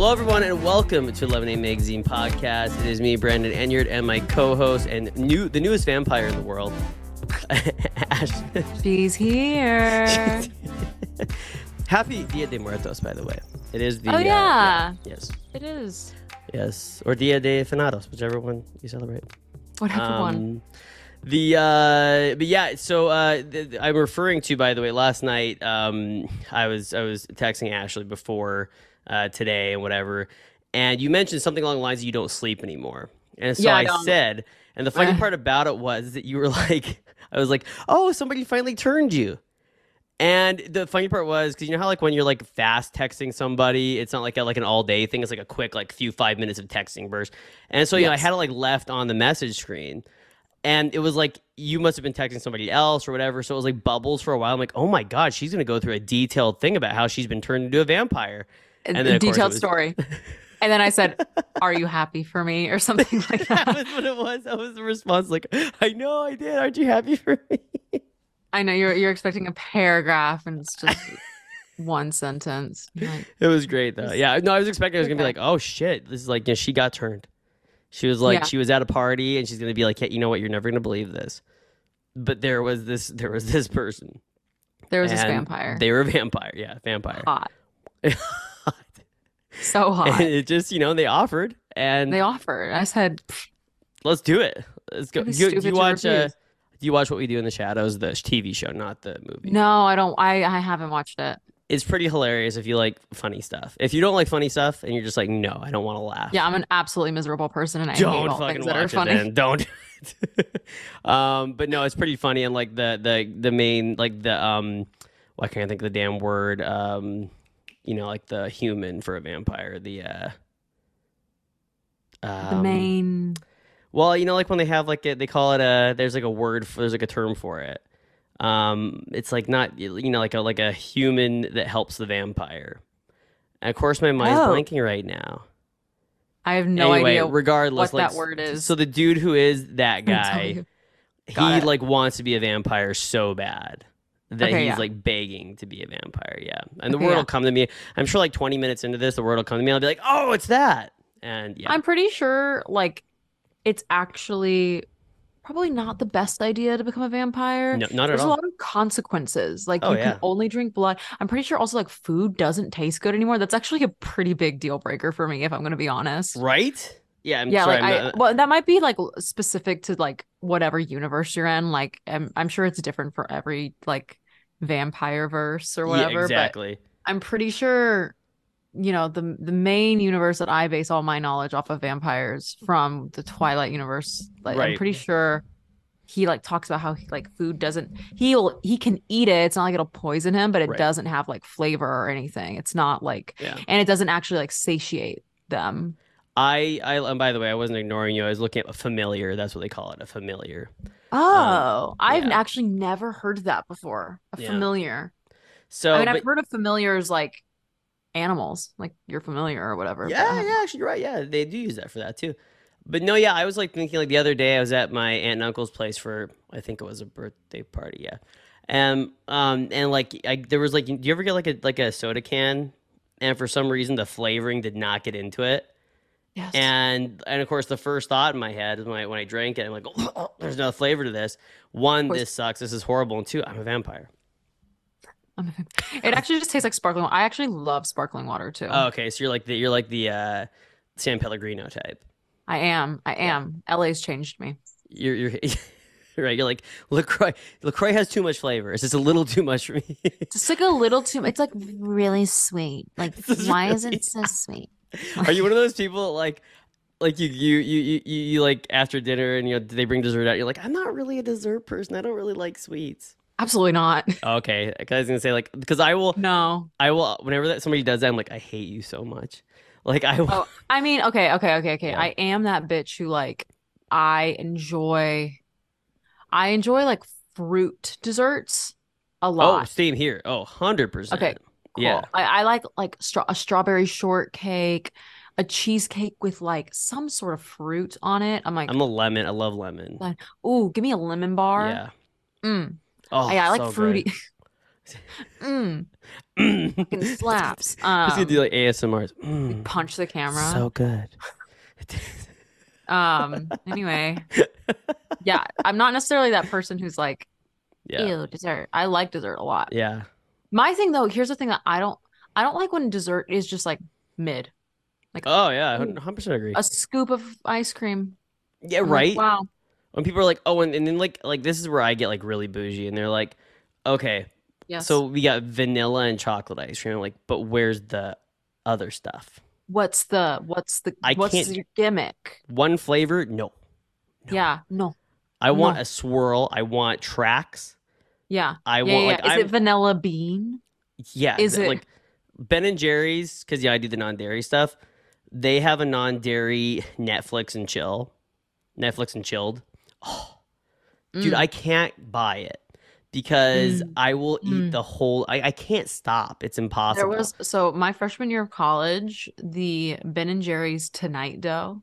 Hello, everyone, and welcome to Lemonade Magazine podcast. It is me, Brandon Enyeart, and my co-host and new the newest vampire in the world, Ash. She's here. Happy Dia de Muertos, by the way. It is the. Oh, uh, yeah. yes. it is. Yes. Or Dia de Finados, whichever one you celebrate. Whatever one. Um, The uh, but yeah, so uh, th- th- I'm referring to by the way. Last night, um, I was I was texting Ashley before uh, today and whatever, and you mentioned something along the lines of you don't sleep anymore, and so Yeah, I I, said, and the funny Eh. part about it was that you were like, I was like, oh, somebody finally turned you. And the funny part was because you know how like when you're like fast texting somebody, it's not like a, like an all day thing. It's like a quick like few five minutes of texting burst. And so you know I had it like left on the message screen, and it was like you must have been texting somebody else or whatever. So it was like bubbles for a while. I'm like, oh my god, she's gonna go through a detailed thing about how she's been turned into a vampire. And then, it detailed was- story. And then I said, "Are you happy for me?" or something like that that. was what it was. That was the response. Like, I know I did. Aren't you happy for me? I know you're you're expecting a paragraph, and it's just one sentence. Like, It was great though. Yeah, no, I was expecting I was gonna be like, oh shit, this is like, you know, she got turned. She was like, Yeah. she was at a party and she's gonna be like, hey, you know what? You're never gonna believe this. But there was this, there was this person. there was this vampire. They were a vampire. Yeah, vampire. hot, so and hot. it just, you know, they offered and They offered. I said, let's do it. Let's go. Do you, you watch? Uh, do you watch what we do in the shadows, the TV show, not the movie? "No, I don't. I I haven't watched it." It's pretty hilarious if you like funny stuff. If you don't like funny stuff and you're just like, no, I don't want to laugh. Yeah, I'm an absolutely miserable person, and I don't all fucking things watch that are it funny. then. Don't. um, but no, it's pretty funny and like the the the main like the um, why can't I think of the damn word? Um, you know, like the human for a vampire. The uh, The um, main. Well, you know, like when they have like a, they call it a. There's like a word. For, there's like a term for it. Um, it's like not you know like a like a human that helps the vampire. And of course, my mind's Oh. blanking right now. I have no anyway, idea regardless, what like that word is. So the dude who is that guy, he it. like wants to be a vampire so bad that Okay, he's yeah. like begging to be a vampire. Yeah, and the Okay, word yeah. will come to me. I'm sure like 20 minutes into this, the word will come to me. I'll be like, oh, it's that. And yeah, I'm pretty sure like it's actually probably not the best idea to become a vampire. no, not at all. There's a lot of consequences. Like Oh, you yeah. can only drink blood. I'm pretty sure also like food doesn't taste good anymore. That's actually a pretty big deal breaker for me if I'm going to be honest. Right? Yeah, I'm yeah, sorry. like I'm I well that might be like specific to like whatever universe you're in. Like I'm I'm sure it's different for every like vampire verse or Yeah, whatever, but exactly. I'm pretty sure, you know, the the main universe that I base all my knowledge off of vampires from the Twilight universe. Like Right. I'm pretty sure he like talks about how he, like food doesn't he'll he can eat it. It's not like it'll poison him, but it Right. doesn't have like flavor or anything. It's not like Yeah. and it doesn't actually like satiate them. I, I, and by the way, I wasn't ignoring you. I was looking at a familiar. That's what they call it, a familiar. Oh, I've Um, yeah. actually never heard that before. A Yeah. familiar. So, I mean, but- I've heard of familiars like animals, like you're familiar or whatever. Yeah, yeah, actually, you're right. Yeah, they do use that for that too. But no, yeah, I was like thinking like the other day I was at my aunt and uncle's place for I think it was a birthday party, yeah. And um and like I there was like do you ever get like a like a soda can and for some reason the flavoring did not get into it. Yes. And and of course the first thought in my head is when I when I drank it, I'm like, oh, there's no flavor to this. One, this sucks. This is horrible. And two, I'm a vampire. I'm a- vampire. It actually just tastes like sparkling water. I actually love sparkling water too. Oh, okay, so you're like the you're like the uh San Pellegrino type. I am. I am. LA's changed me. you're you're right. You're like Lacroix. Lacroix has too much flavor. It's just a little too much for me. it's like a little too It's like really sweet. Like is why is really- it so sweet? Are you one of those people that, like, like you you you you, you like after dinner and you know they bring dessert out? You're like, I'm not really a dessert person. I don't really like sweets. Absolutely not. Okay, I was gonna say like because I will No. I will whenever that somebody does that I'm like I hate you so much. Like I will. Oh, I mean, okay, okay, okay, okay. Yeah. I am that bitch who like I enjoy I enjoy like fruit desserts a oh, lot. Oh, same here. Oh, 100%. Okay, Cool. Yeah. I, I like like stra- a strawberry shortcake, a cheesecake with like some sort of fruit on it. I'm like, I'm a lemon. I love lemon. Like, ooh, give me a lemon bar. Yeah. Mm. Oh, yeah, I like so fruity. Mm, Mm. slaps. Gonna do Um, like ASMRs. Mm, punch the camera. so good. Um, anyway, yeah, I'm not necessarily that person who's like, yeah. ew, dessert. I like dessert a lot. Yeah. My thing though, here's the thing that I don't I don't like when dessert is just like mid. Like Oh yeah, Ooh. 100% agree. A scoop of ice cream. Yeah, I'm like, right. wow. When people are like, "Oh," and, and then like like this is where I get like really bougie, and they're like, "Okay, Yes. so we got vanilla and chocolate ice cream." I'm like, but where's the other stuff? what's the what's the I what's can't- your gimmick? One flavor? No. No. Yeah, no. I want a swirl. I want tracks. Yeah. I yeah, want yeah. like Is I'm it vanilla bean? yeah. is it- like Ben and Jerry's? Because yeah, I do the non-dairy stuff. They have a non-dairy Netflix and chill, Netflix and chilled. Oh, dude, Mm. I can't buy it because Mm. I will eat Mm. the whole. I, I can't stop. It's impossible. There was so my freshman year of college, the Ben and Jerry's Tonight Dough.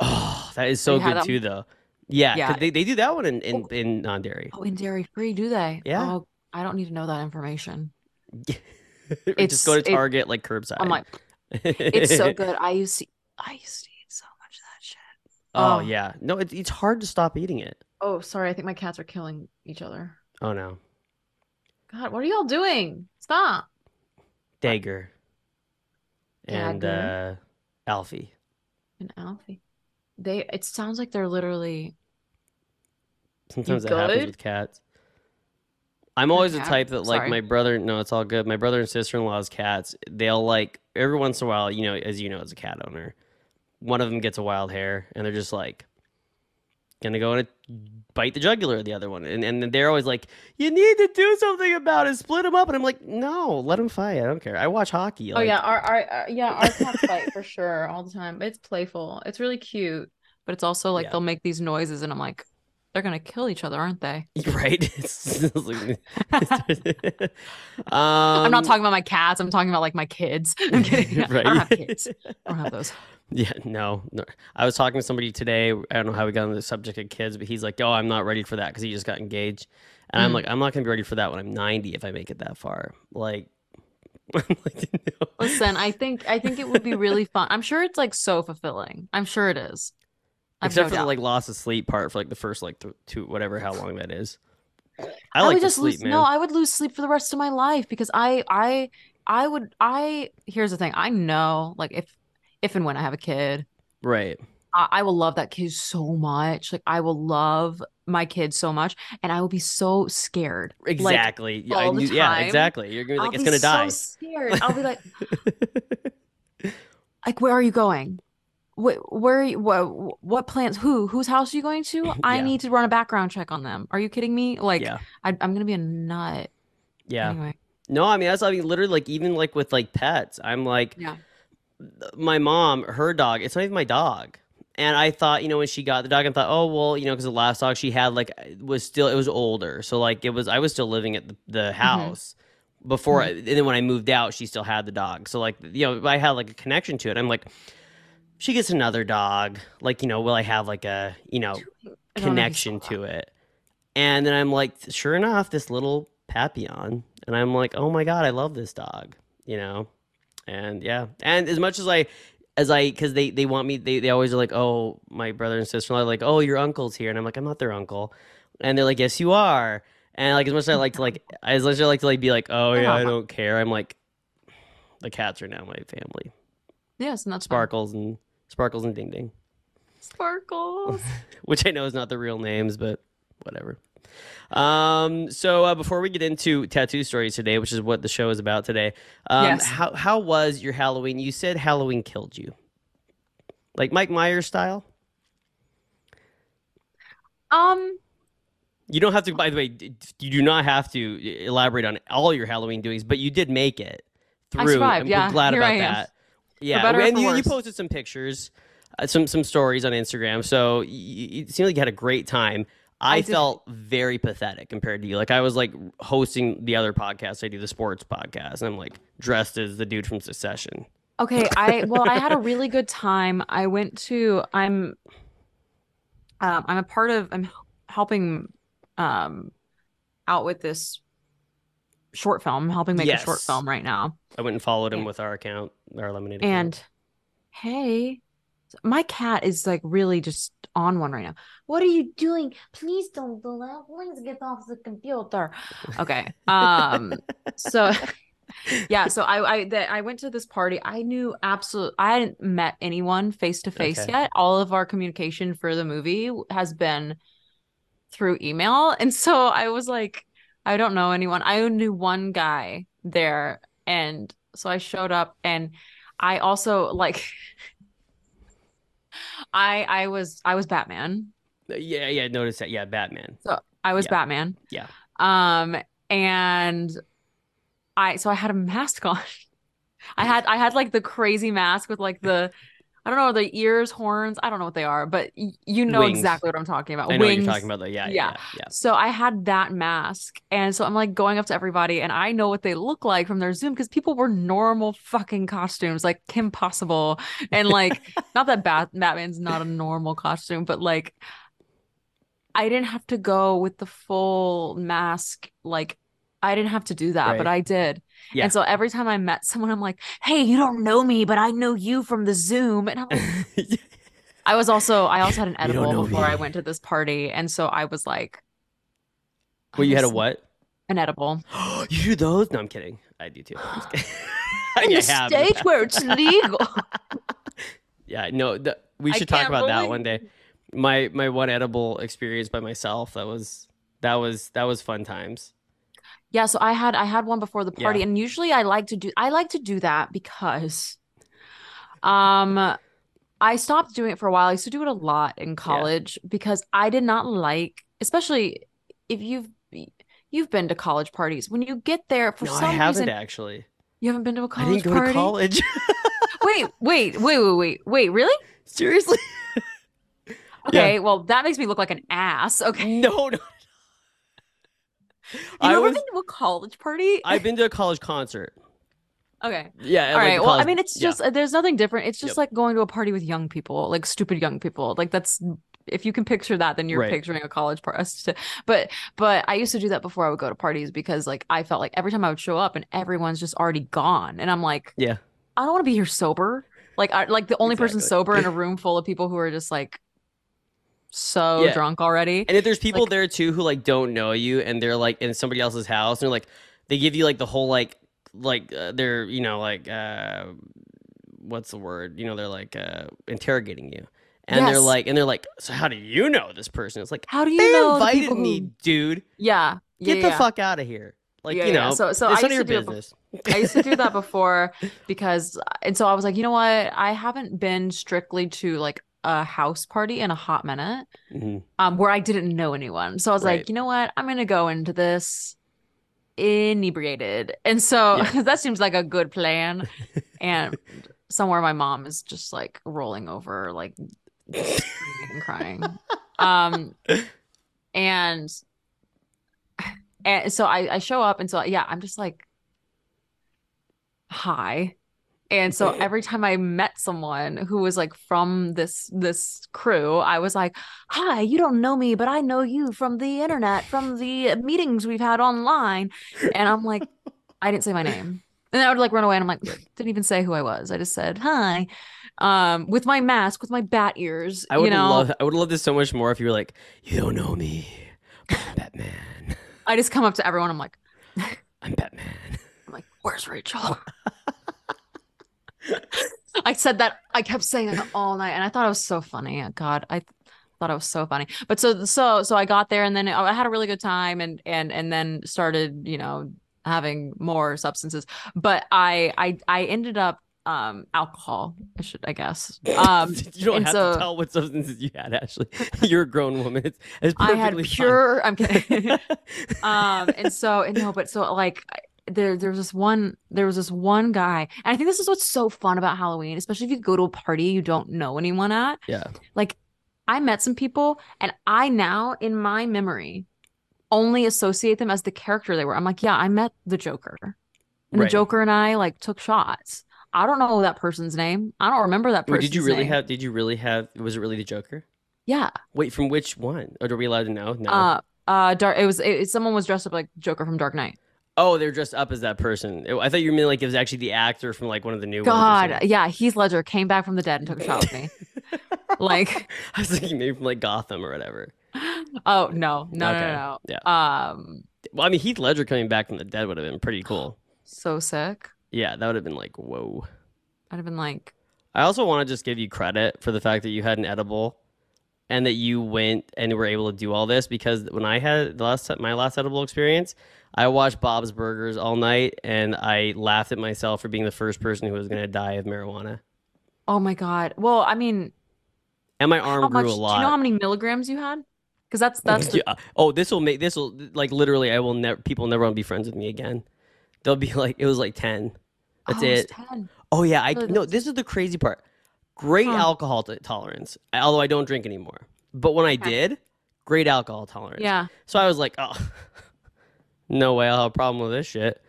Oh, that is so good too, though. Yeah, Yeah. they, they do that one in in, Oh. in non-dairy. Oh, in dairy free, do they? Yeah. Oh, I don't need to know that information. It's- just go to it- Target like curbside. I'm like, it's so good. I used to I used to eat so much of that shit. oh Oh. yeah, no, it, it's hard to stop eating it. Oh, sorry. I think my cats are killing each other. Oh no, God, what are y'all doing? Stop. Dagger and Dagger. uh, Alfie. And Alfie. They it sounds like they're literally Sometimes it happens with cats. I'm always the type that like Sorry. my brother. No, it's all good. My brother and sister in law's cats. They'll like every once in a while. You know, as you know, as a cat owner, one of them gets a wild hair, and they're just like gonna go and bite the jugular of the other one, and and they're always like, "You need to do something about it. Split them up." And I'm like, "No, let them fight. I don't care. I watch hockey." Oh yeah, our our uh, yeah, our cats fight for sure all the time. It's playful. It's really cute, but it's also like Yeah. they'll make these noises and I'm like, they're gonna kill each other, aren't they? right. Like- um, I'm not talking about my cats. I'm talking about like my kids. I'm kidding. I don't have kids. I don't have those. Yeah, no, no. I was talking to somebody today. I don't know how we got on the subject of kids, but he's like, "Oh, I'm not ready for that because he just got engaged." And I'm Mm. like, "I'm not gonna be ready for that when I'm 90 if I make it that far." Like, like, no. Listen, I think I think it would be really fun. I'm sure it's like so fulfilling. I'm sure it is. I've except no for the like loss of sleep part for like the first like th- two whatever how long that is. I I like would just sleep, lose man. no, I would lose sleep for the rest of my life because I I I would I here's the thing. I know like if if and when I have a kid, right. I, I will love that kid so much. Like I will love my kid so much and I will be so scared. Like, Exactly. yeah, I all the knew- yeah, exactly. You're gonna be I'll like, it's be gonna so die. scared. I'll be like like where are you going? Where, where are you, what, what plants? Who? Whose house are you going to? I Yeah. need to run a background check on them. Are you kidding me? Like, yeah. I, I'm gonna be a nut. Yeah. Anyway, No, I mean that's I mean literally like even like with like pets, I'm like yeah. My mom, her dog, it's not even my dog. And I thought, you know, when she got the dog, I thought, oh well, you know, because the last dog she had like was still it was older, so like it was I was still living at the, the mm-hmm. house before, I, and then when I moved out, she still had the dog. So like you know, I had like a connection to it. I'm like, she gets another dog, like you know, will I have like a you know I don't know if you connection to it? And then I'm like, sure enough, this little Papillon, and I'm like, oh my god, I love this dog, you know, and yeah, and as much as I, as I, because they they want me, they they always are like, oh, my brother and sister are like, oh, your uncle's here, and I'm like, I'm not their uncle, and they're like, yes, you are, and like as much as I like to like, as much as I like to like be like, oh yeah, I uh-huh. don't care, I'm like, the cats are now my family, Yes, and that's. Sparkles and Sparkles and Ding Ding, Sparkles. which I know is not the real names, but whatever. Um, so uh, before we get into tattoo stories today, which is what the show is about today, um, Yes. how how was your Halloween? You said Halloween killed you, like Mike Myers style. Um, You don't have to. By the way, you do not have to elaborate on all your Halloween doings, but you did make it through. I survived, and yeah. we're glad Here about that. Yeah, and you, you posted some pictures, uh, some some stories on Instagram. So you, it seemed like you had a great time. I, I felt very pathetic compared to you. Like I was like hosting the other podcast I do, the sports podcast, and I'm like dressed as the dude from Succession. okay. I well, I had a really good time. I went to. I'm. Um, I'm a part of. I'm helping. Um, out with this short film, helping make a short film right now. I went and followed him with our account, our lemonade account. And hey, my cat is like really just on one right now. What are you doing? Please don't do that. Please get off the computer. Okay. Um. So, yeah. So I I that I went to this party. I knew absolutely I hadn't met anyone face to face yet. All of our communication for the movie has been through email, and so I was like, I don't know anyone. I only knew one guy there, and so I showed up, and I also like. I I was I was Batman. yeah, yeah, notice that. Yeah, Batman. So I was Yeah. Batman. Yeah. Um, and I so I had a mask on. I had I had like the crazy mask with like the I don't know the ears, horns. I don't know what they are, but you know Wings. exactly what I'm talking about. I know what Wings. you're talking about. Though. Yeah, yeah, Yeah. yeah. yeah. So I had that mask, and so I'm like going up to everybody, and I know what they look like from their Zoom because people were normal fucking costumes, like Kim Possible, and like not that Bat- Batman's not a normal costume, but like I didn't have to go with the full mask, like I didn't have to do that, but I did. Yeah. And so every time I met someone, I'm like, "Hey, you don't know me, but I know you from the Zoom," and I'm like, I was also I also had an edible before I went to this party, and so I was like, well, you had a what? An edible. you do those? No, I'm kidding. I do too. I'm just kidding. In the I state where it's legal. Yeah, no, the, we I should talk can't about that one day. My my one edible experience by myself. That was that was that was fun times. Yeah, so I had I had one before the party, Yeah. and usually I like to do I like to do that because, um, I stopped doing it for a while. I used to do it a lot in college because I did not like, especially if you've you've been to college parties. When you get there, for no, some I haven't reason, actually. you haven't been to a college didn't go party. to college. Wait, wait, wait, wait, wait, wait. Really? Seriously? Okay, well that makes me look like an ass. Okay, No, no. you I ever was. been to a college party? I've been to a college concert. Okay. Yeah. All right. Well, I mean, it's just uh, there's nothing different. It's just Yep. like going to a party with young people, like stupid young people. Like that's if you can picture that, then you're Right. picturing a college party. But but I used to do that before I would go to parties because like I felt like every time I would show up and everyone's just already gone, and I'm like, Yeah. I don't want to be here sober. Like I like the only person sober in a room full of people who are just like so Yeah. drunk already. And if there's people Like- there too who like don't know you and they're like in somebody else's house and they're like they give you like the whole like like uh, they're you know like uh what's the word? You know they're like uh interrogating you. And they're like and they're like so how do you know this person? It's like How do you they know invited me who- dude. Yeah. get yeah, the fuck out of here. Like Yeah, you know So- so it's I none of used your to do it business. I used to do that before because, and so I was like, you know what? I haven't been strictly to like a house party in a hot minute, Mhm. um, where I didn't know anyone. So I was Right. like, you know what? I'm gonna go into this inebriated, and so Yeah. that seems like a good plan. And somewhere my mom is just like rolling over, like and crying. Um, and and so I I show up, and so yeah, I'm just like hi. And so every time I met someone who was like from this this crew, I was like, "Hi, you don't know me, but I know you from the internet, from the meetings we've had online." And I'm like, I didn't say my name. And I would like run away and I'm like, didn't even say who I was. I just said, "Hi." Um, with my mask, with my bat ears, I would you know. love I would love this so much more if you were like you don't know me I'm Batman I just come up to everyone. I'm like, I'm Batman I'm like, where's Rachel? I said that. I kept saying that all night, and I thought it was so funny. God, I thought it was so funny. But so so so I got there, and then I had a really good time, and and and then started, you know, having more substances. But I I I ended up um alcohol. I should I guess. Um, you don't have so- to tell what substances you had, Ashley. You're a grown woman. It's, it's I had perfectly fine. pure. I'm kidding. um and so and no but so like I- there there was this one there was this one guy and i think this is what's so fun about halloween especially if you go to a party you don't know anyone at yeah. like i met some people and i now in my memory only associate them as the character they were i'm like yeah i met the joker and the joker and i like took shots i don't know that person's name i don't remember that Wait, person's did you really name. have? Did you really have? Was it really the Joker? yeah Wait, from which one? Or are we allowed to know? No. uh uh dark it was it, someone was dressed up like joker from dark knight Oh, they're dressed up as that person. I thought you meant like it was actually the actor from like one of the new God, yeah, Heath Ledger came back from the dead and took a shot with me. like, I was thinking maybe from like Gotham or whatever. oh no, no, Okay, no, yeah. no. Um, Well, I mean, Heath Ledger coming back from the dead would have been pretty cool. so sick. Yeah, that would have been like whoa. I'd have been like, I also want to just give you credit for the fact that you had an edible and that you went and were able to do all this because when I had the last my last edible experience, I watched Bob's Burgers all night and I laughed at myself for being the first person who was going to die of marijuana. oh my god. Well, I mean, And my how arm much? grew a Do you know how many milligrams you had? Because that's that's the Yeah. Oh, this will make this will like literally I will never people never want to be friends with me again. They'll be like it was like 10. That's oh, it's it. 10. Oh yeah, I no. This is the crazy part. Great Huh. alcohol t- tolerance, although I don't drink anymore. But when I Okay. did, great alcohol tolerance. Yeah. So I was like, oh, no way, I'll have a problem with this shit.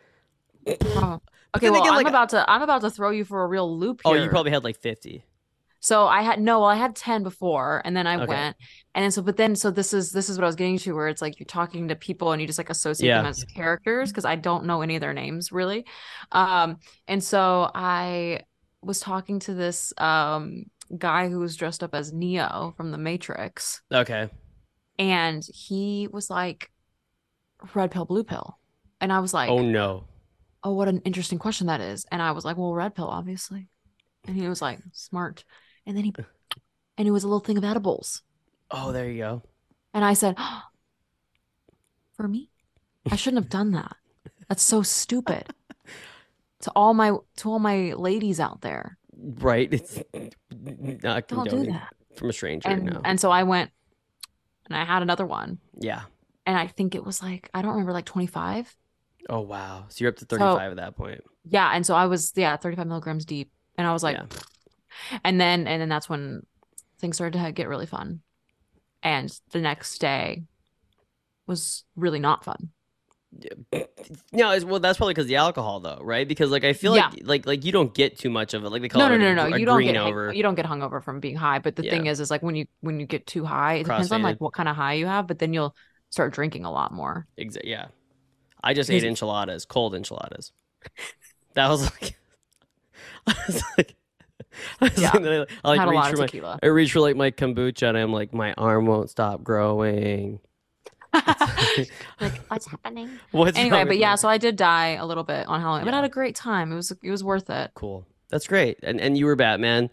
Oh. Okay, well, again, I'm like- about to I'm about to throw you for a real loop Oh, you probably had like fifty. So I had no, well, I had 10 before and then I Okay. went. And then so but then so this is this is what I was getting to where it's like you're talking to people and you just like associate them as characters because I don't know any of their names really. Um and so I was talking to this um guy who was dressed up as Neo from the Matrix Okay. and he was like red pill blue pill. And I was like, oh no. oh, what an interesting question that is. And I was like, well, red pill, obviously. And he was like, smart. And then he, and it was a little thing of edibles. Oh, there you go. And I said, for me, I shouldn't have done that. That's so stupid. To all my, to all my ladies out there, Right. It's not don't do that. from a stranger. And, no. and so I went and I had another one. yeah. And I think it was like, I don't remember, like 25. Oh wow. So you're up to thirty-five at that point. Yeah. And so I was, yeah, 35 milligrams deep. And I was like, Yeah. and then and then that's when things started to get really fun and the next day was really not fun No, it's, well, that's probably because the alcohol, though, right? Because like I feel Yeah. like like like you don't get too much of it. Like they call no it no no a, no a you don't get over. you don't get hungover from being high but the thing is is like when you when you get too high it depends on like what kind of high you have but then you'll start drinking a lot more Exactly. yeah. I just ate enchiladas, cold enchiladas. That was like, I was like, I was Yeah. like, I, I like a reach for my, tequila I reach for like my kombucha, and I'm like, my arm won't stop growing. like what's happening What's anyway but yeah me? so i did die a little bit on halloween but I had a great time it was it was worth it cool. That's great. And and you were Batman,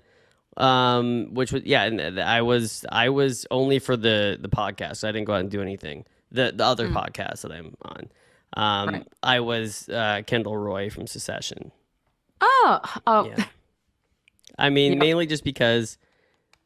um, which was yeah. And I was I was only for the the podcast. So I didn't go out and do anything. The the other Mm. podcast that I'm on. Um, Right. I was uh, Kendall Roy from Succession. oh oh Yeah. I mean, Yep. mainly just because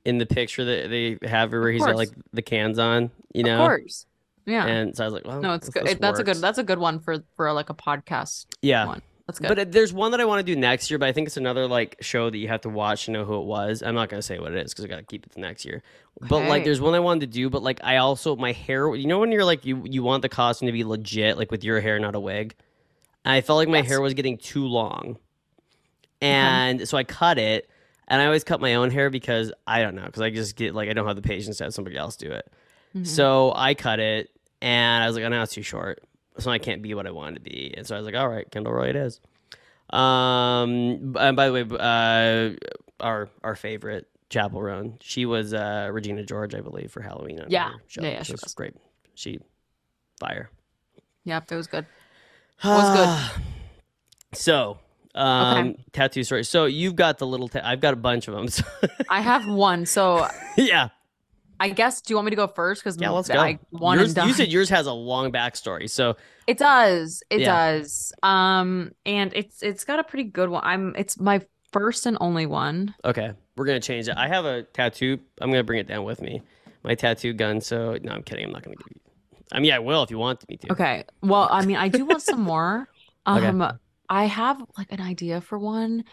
in the picture that they have where Of he's got like the cans on, you of know, cour's yeah and so I was like, well, no it's good It- that's a good works. that's a good one for for like a podcast yeah. one that's good But there's one that I want to do next year, but I think it's another like show that you have to watch to know who it was. I'm not gonna say what it is because I gotta keep it to next year. But like, there's one I wanted to do, but like, I also my hair. You know when you're like you you want the costume to be legit, like with your hair, not a wig. And I felt like my Yes. hair was getting too long, and so I cut it. And I always cut my own hair because I don't know because I just get like I don't have the patience to have somebody else do it. Mhm. So I cut it, and I was like, "Oh, now it's too short, so I can't be what I wanted to be." And so I was like, "All right, Kendall Roy, it is." Um, and by the way, uh, our our favorite Chappell Roan, she was uh Regina George, I believe, for Halloween. Yeah. show. Yeah, yeah, she it's was. great. She fire. yep it was good was good. So, um, tattoo story. So you've got the little. Ta- I've got a bunch of them. So I have one. So yeah, I guess do you want me to go first? Because yeah. Let's go. I yours, you said yours has a long backstory. So it does. It Yeah. does. Um, and it's it's got a pretty good one. I'm it's my first and only one. Okay, we're gonna change it. I have a tattoo. I'm gonna bring it down with me. My tattoo gun. So no, I'm kidding. I'm not gonna give you. I mean, I will if you want me to. Okay. Well, I mean, I do want some more. Okay. Um, I have like an idea for one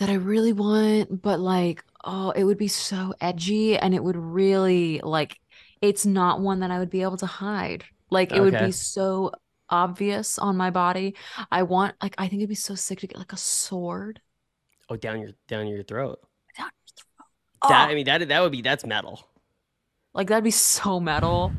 that I really want, but like, oh, it would be so edgy and it would really like it's not one that I would be able to hide. Like it would be so obvious on my body. I want like I think it'd be so sick to get like a sword. Oh, down your down your throat. down your throat. That Oh, I mean, that that would be that's metal. like that'd be so metal.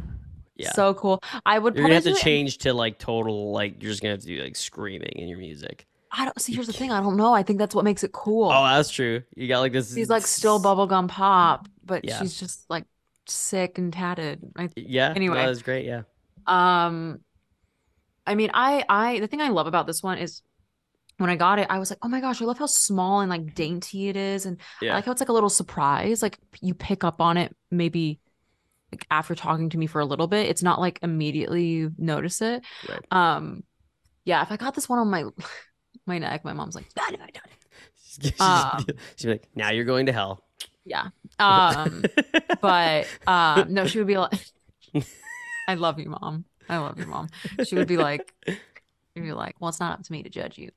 Yeah. So cool. I would You're gonna have to do it- change to like total like you're just gonna have to do like screaming in your music. I don't see. Here's the thing. I don't know. I think that's what makes it cool. Oh, that's true. You got like this. She's like still bubblegum pop, but Yeah. she's just like sick and tatted. I Yeah. Anyway. that was great. Yeah. Um, I mean, I I the thing I love about this one is when I got it, I was like, oh my gosh, I love how small and like dainty it is, and I Yeah. like how it's like a little surprise. Like you pick up on it maybe like after talking to me for a little bit. It's not like immediately you notice it. Right. Um, yeah. If I got this one on my my neck, my mom's like, what have I done? She's, Um, she's like, now you're going to hell. Yeah. Um, but um, no, she would be like, I love you, mom. I love you, mom. She would be like, she'd be like, well, it's not up to me to judge you.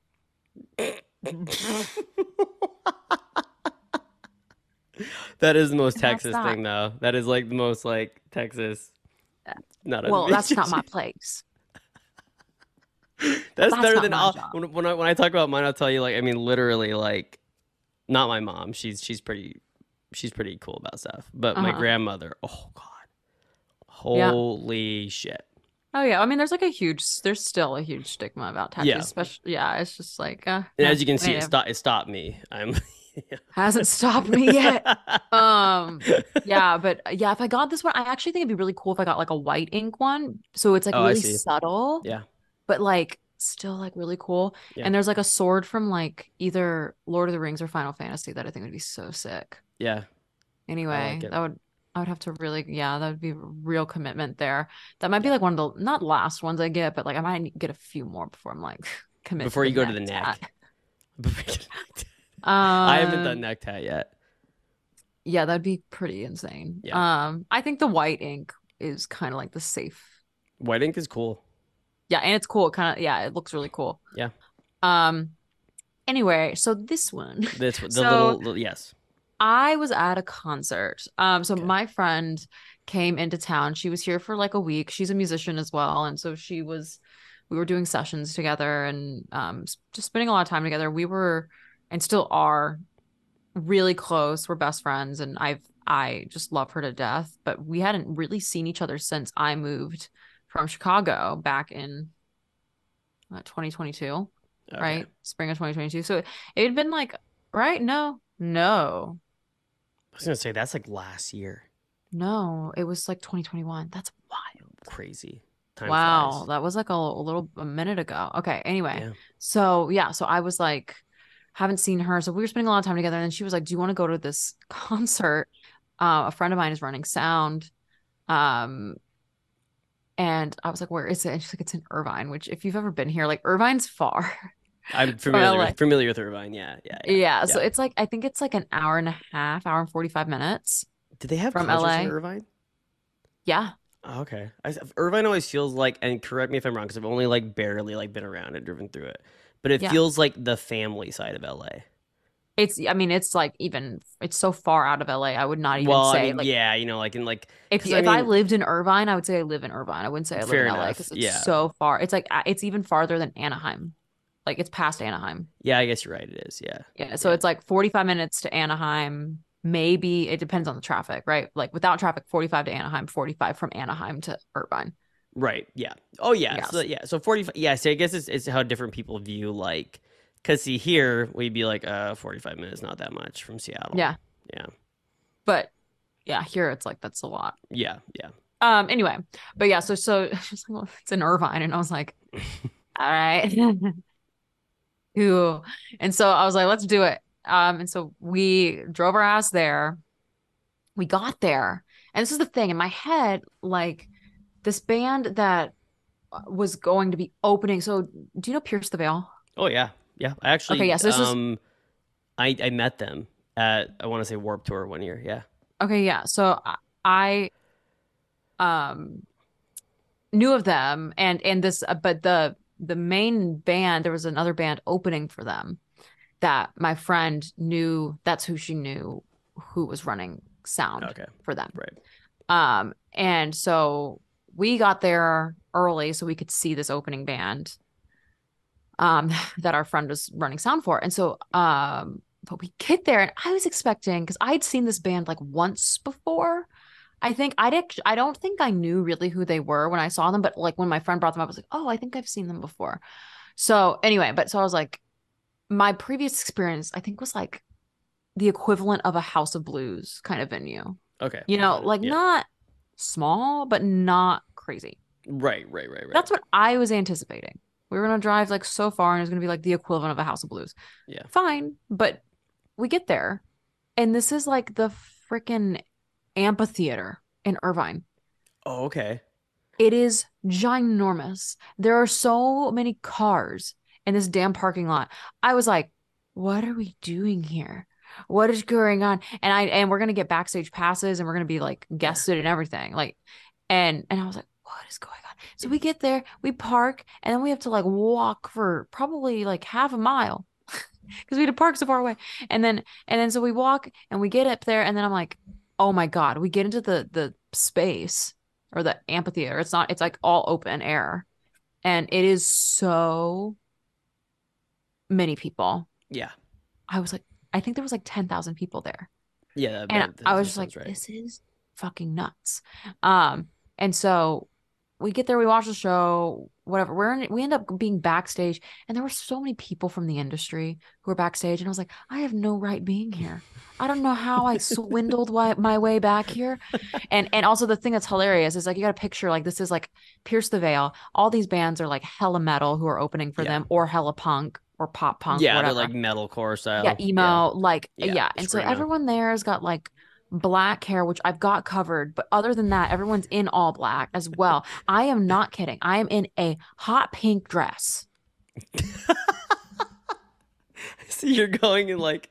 that is the most Texas thing, though. That is like the most like Texas. Not Well, that's not my place. That's, that's better than all. When, when I when I talk about mine, I'll tell you like I mean literally like, not my mom. She's she's pretty, she's pretty cool about stuff. But my Uh-huh. grandmother, oh god, Yeah. holy shit. Oh yeah, I mean, there's like a huge, there's still a huge stigma about tattoos, Yeah. especially. Yeah, it's just like, uh, And as you can see, it stopped. It stopped me. I'm. hasn't stopped me yet. Um, yeah, but uh, yeah, if I got this one, I actually think it'd be really cool if I got like a white ink one, so it's like Oh, really subtle. Yeah. But like still like really cool. Yeah. And there's like a sword from like either Lord of the Rings or Final Fantasy that I think would be so sick. yeah. Anyway, it. that would I would have to really yeah, that would be real commitment there. That might be like one of the not last ones I get, but like I might get a few more before I'm like commit Before you go to the neck tat. I haven't Um, done neck tat yet. Yeah, that'd be pretty insane. Yeah. Um, I think the white ink is kind of like the safe. White ink is cool. Yeah, and it's cool. It kind of yeah, it looks really cool. Yeah. Um. Anyway, so this one, This the So- little, little yes. I was at a concert. Um, so Okay. my friend came into town. She was here for like a week. She's a musician as well, and so she was. We were doing sessions together and um, just spending a lot of time together. We were and still are really close. We're best friends, and I've I just love her to death. But we hadn't really seen each other since I moved from Chicago back in uh, 2022 Okay. right? Spring of 2022. So it had been like, right? No, no, I was gonna say that's like last year. no. It was like 2021. That's wild. Crazy. Time wow. flies. That was like a, a little, a minute ago. Okay. Anyway. Yeah. So yeah. So I was like, haven't seen her. So we were spending a lot of time together. And then she was like, do you want to go to this concert? Uh, a friend of mine is running sound. Um, and I was like, where is it? And she's like, it's in Irvine, which if you've ever been here, like Irvine's far. I'm familiar. LA. With, familiar with Irvine. Yeah, yeah, Yeah, yeah. so it's like I think it's like an hour and a half, hour and 45 minutes. Did they have from concerts in LA. Irvine? Yeah. Oh, okay. I, Irvine always feels like, and correct me if I'm wrong, because I've only like barely like been around and driven through it, but it Yeah. feels like the family side of LA. It's I mean, it's like even it's so far out of LA. I would not even well, say I mean, like yeah, you know, like in like if I if I lived in Irvine, I would say I live in Irvine. I wouldn't say I live in LA because it's yeah. so far. It's like it's even farther than Anaheim. Like it's past Anaheim. yeah, I guess you're right. It is. Yeah. Yeah. So Yeah. it's like 45 minutes to Anaheim. Maybe it depends on the traffic, right? Like without traffic, 45 to Anaheim, 45 from Anaheim to Irvine. Right. Yeah. Oh yeah. Yes. So yeah. So 45. Yeah. So I guess it's, it's how different people view like, cause see here we'd be like, uh, 45 minutes, not that much from Seattle. Yeah. Yeah. But yeah, here it's like that's a lot. Yeah. Yeah. Um. Anyway, but yeah. So so she's like, well, it's in Irvine, and I was like, all right. Who? And so I was like, let's do it. Um. And so we drove our ass there. We got there, and this is the thing in my head, like this band that uh, was going to be opening. So do you know Pierce the Veil? Oh yeah. Yeah. I actually, Okay, yeah, so this is- um, I, I met them at, I want to say Warped Tour one year. Yeah. Okay, yeah. So I I, um knew of them and and this uh, but the the main band there was another band opening for them that my friend knew that's who she knew who was running sound Okay. for them. Right. Um and so we got there early so we could see this opening band um that our friend was running sound for. And so um but we get there and I was expecting because I'd seen this band like once before. I think I did. I don't think I knew really who they were when I saw them, but like when my friend brought them up, I was like, oh, I think I've seen them before. So anyway, but so I was like, my previous experience, I think, was like the equivalent of a House of Blues kind of venue. Okay. You know, like Yeah. not small, but not crazy. Right, right, right, right. That's what I was anticipating. We were gonna drive like so far, and it was gonna be like the equivalent of a House of Blues. Yeah. Fine, but we get there, and this is like the freaking amphitheater in Irvine. Oh, okay. It is ginormous. There are so many cars in this damn parking lot. I was like, what are we doing here? What is going on? And I and we're gonna get backstage passes and we're gonna be like guested and everything. Like, and and I was like, what is going on? So we get there, we park, and then we have to like walk for probably like half a mile. Because we had to park so far away. And then and then so we walk and we get up there, and then I'm like, oh my God, we get into the the space or the amphitheater. It's not, it's like all open air. And it is so many people. Yeah. I was like, I think there was like 10,000 people there. Yeah. And I was just like, right. this is fucking nuts. Um, and so we get there, we watch the show, whatever. We're in, we end up being backstage, and there were so many people from the industry who were backstage, and I was like, I have no right being here. I don't know how I swindled wi- my way back here. And and also the thing that's hilarious is like you got a picture like this is like Pierce the Veil. All these bands are like hella metal who are opening for Yeah. them, or hella punk or pop punk. yeah, whatever they're like metalcore style. yeah, emo, like Yeah, yeah. And so everyone there has got like black hair, which I've got covered. But other than that, everyone's in all black as well. I am not kidding. I am in a hot pink dress. so you're going and like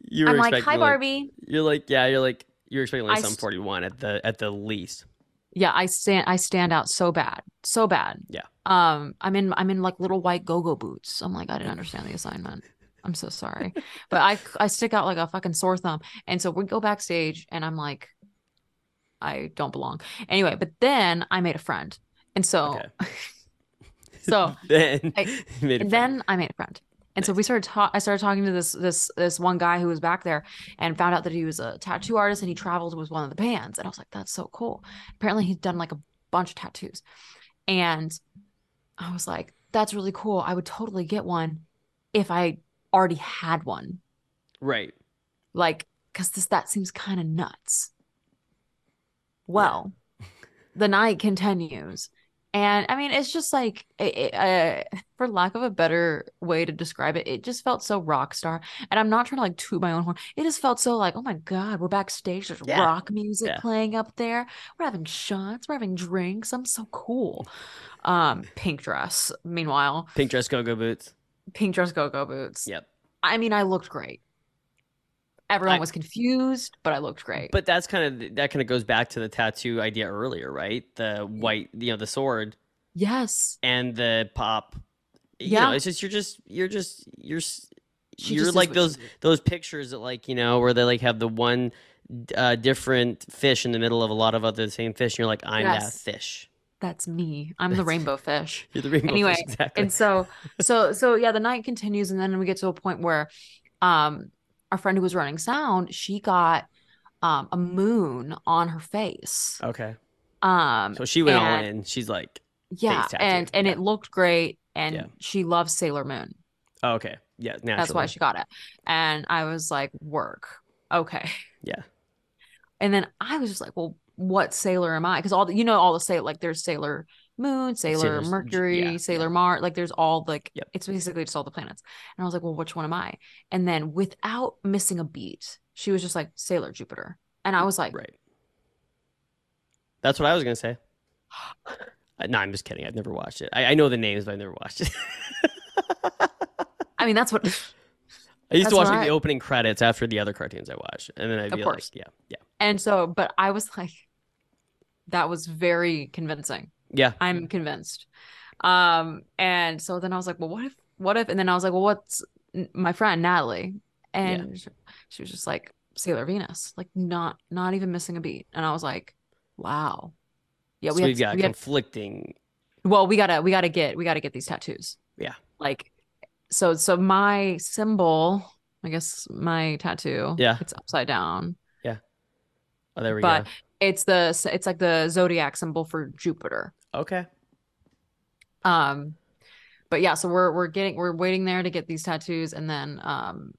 you were I'm like, hi, Barbie. You're like, yeah, you're like you're expecting like I some st- 41 at the at the least. Yeah, I stand I stand out so bad. So bad. Yeah. Um, I'm in I'm in like little white go-go boots. I'm like, I didn't understand the assignment. I'm so sorry. but I I stick out like a fucking sore thumb. And so we go backstage and I'm like, I don't belong. Anyway, but then I made a friend. And so Okay. so then I- made a friend. then I made a friend. And so we started ta- I started talking to this this this one guy who was back there and found out that he was a tattoo artist and he traveled with one of the bands. And I was like, that's so cool. Apparently he'd done like a bunch of tattoos. And I was like, that's really cool. I would totally get one if I already had one. right. Like, because this that seems kind of nuts. Well, the night continues. And I mean, it's just like, it, uh, for lack of a better way to describe it, it just felt so rock star. And I'm not trying to like toot my own horn. It just felt so like, oh my God, we're backstage. There's Yeah. rock music Yeah. playing up there. We're having shots. We're having drinks. I'm so cool. Um, pink dress. Meanwhile, Pink dress go-go boots. Pink dress go-go boots. Yep. I mean, I looked great. Everyone I- was confused, but I looked great. But that's kind of that kind of goes back to the tattoo idea earlier, right? The white, you know, the sword yes, and the pop. You Yeah. know, it's just you're just you're just you're She you're like those those pictures that like you know where they like have the one uh, different fish in the middle of a lot of other same fish. And you're like, I'm that fish. That's me. I'm the rainbow fish. You're the rainbow Anyway, fish, exactly. And so, so, so yeah, the night continues, and then we get to a point where, um, our friend who was running sound, she got, um, a moon on her face. okay, Um, so she went all and- in. She's like, yeah, and and yeah. it looked great, and Yeah. she loves Sailor Moon. oh, okay, yeah, naturally. That's why she got it. And I was like, work. Okay. Yeah. And then I was just like, well, what sailor am I? Because all the, you know, all the sailor, like there's Sailor Moon, Sailor Sailor's- Mercury, yeah, Sailor. Mars, like there's all like, Yep. it's basically just all the planets. And I was like, well, which one am I? And then without missing a beat, she was just like Sailor Jupiter. And I was like, Right. That's what I was gonna say. No, I'm just kidding. I've never watched it. I, I know the names, but I've never watched it. I mean, that's what, I used to watch like, the opening credits after the other cartoons I watched, and then I'd Of be course. like, yeah, yeah, and so, but I was like, that was very convincing. yeah. I'm convinced. Um, and so then I was like, well, what if, what if, and then I was like, well, what's my friend Natalie? And sh- she was just like Sailor Venus, like not, not even missing a beat. And I was like, wow. Yeah, so we we've got we have, conflicting. well, we gotta, we gotta get, we gotta get these tattoos. Yeah. Like, so, so my symbol, I guess my tattoo, Yeah. it's upside down. Oh, there we but go. But it's the it's like the zodiac symbol for Jupiter. Okay. Um, but yeah, so we're we're getting we're waiting there to get these tattoos, and then um,